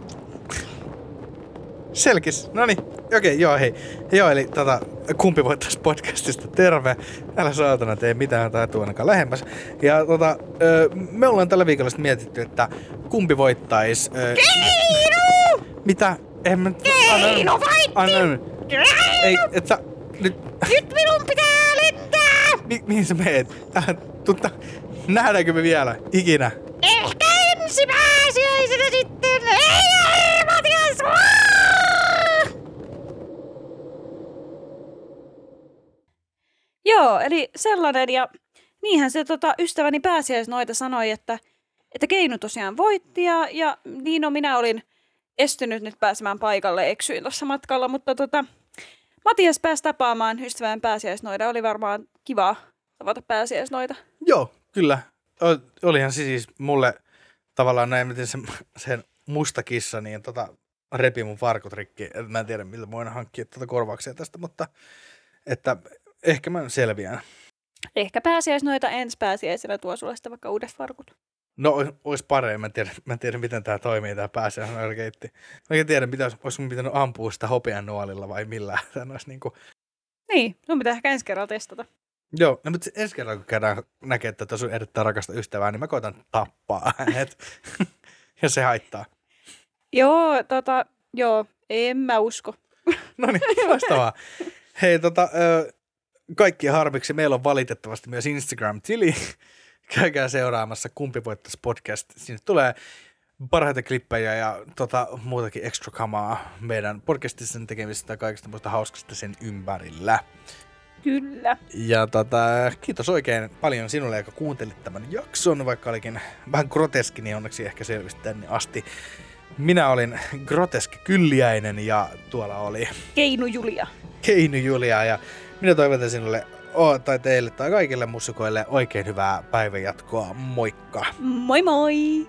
Selkis. No niin. Okei, joo, hei. Joo, eli tota, kumpi voittaisi podcastista terve. Älä saatana tee mitään tai tuu ainakaan lähemmäs. Ja tota, ö, me ollaan tällä viikolla sitten mietitty, että kumpi voittaisi. Ö, Keino! mitä? En mä... Keino voitti! Anna, ei, et sä... Nyt... Nyt minun pitää lentää! Mi, mihin sä meet? Äh, tutta, nähdäänkö me vielä? Ikinä. Ehkä ensi pääsiäisenä sitten! Ei, ei, Matias! Joo, eli sellainen ja niinhän se tota, ystäväni pääsiäisnoita sanoi, että, että Keinu tosiaan voitti ja, ja niin no minä olin estynyt nyt pääsemään paikalle, eksyin tuossa matkalla, mutta tota, Matias pääsi tapaamaan ystävän pääsiäisnoida, oli varmaan kiva tavata pääsiäisnoita. Joo, kyllä. Olihan se siis mulle tavallaan näin, miten se, sen musta kissa, niin tota, repi mun farkut rikki. Et Mä en tiedä, millä voin hankkia tuota korvauksia tästä, mutta että ehkä mä selviän. Ehkä pääsiäisnoita ensi pääsiäisenä tuo sulle sitten vaikka uudet farkut. No, ois parempi. Mä en tiedä, mä en tiedä miten tämä toimii, tämä pääsiäisnoirkeitti. Mä en tiedä, mitä, olisi mun pitänyt ampua sitä hopean nuolilla vai millään. Tän olisi niinku... Niin, sun pitää ehkä ensi kerralla testata. Joo, no, mutta ensi kerralla, kun käydään näkee, että tässä on erittäin rakasta ystävää, niin mä koitan tappaa hänet. ja se haittaa. Joo, tota, joo, en mä usko. No niin, loistavaa. Hei, tota, ö, kaikkien harmiksi meillä on valitettavasti myös Instagram-tili. Käykää seuraamassa Kumpi voittaisi podcast. Sinne tulee parhaita klippejä ja tota, muutakin extra kamaa meidän podcastissa tekemistä ja kaikista muista hauskasta sen ympärillä. Kyllä. Ja tota, kiitos oikein paljon sinulle, joka kuuntelit tämän jakson, vaikka olikin vähän groteski, niin onneksi ehkä selvisi tänne asti. Minä olin groteski kylliäinen ja tuolla oli Keinu Julia. Keinu Julia ja minä toivotan sinulle o, tai teille tai kaikille musikoille oikein hyvää päivänjatkoa. Moikka! Moi moi!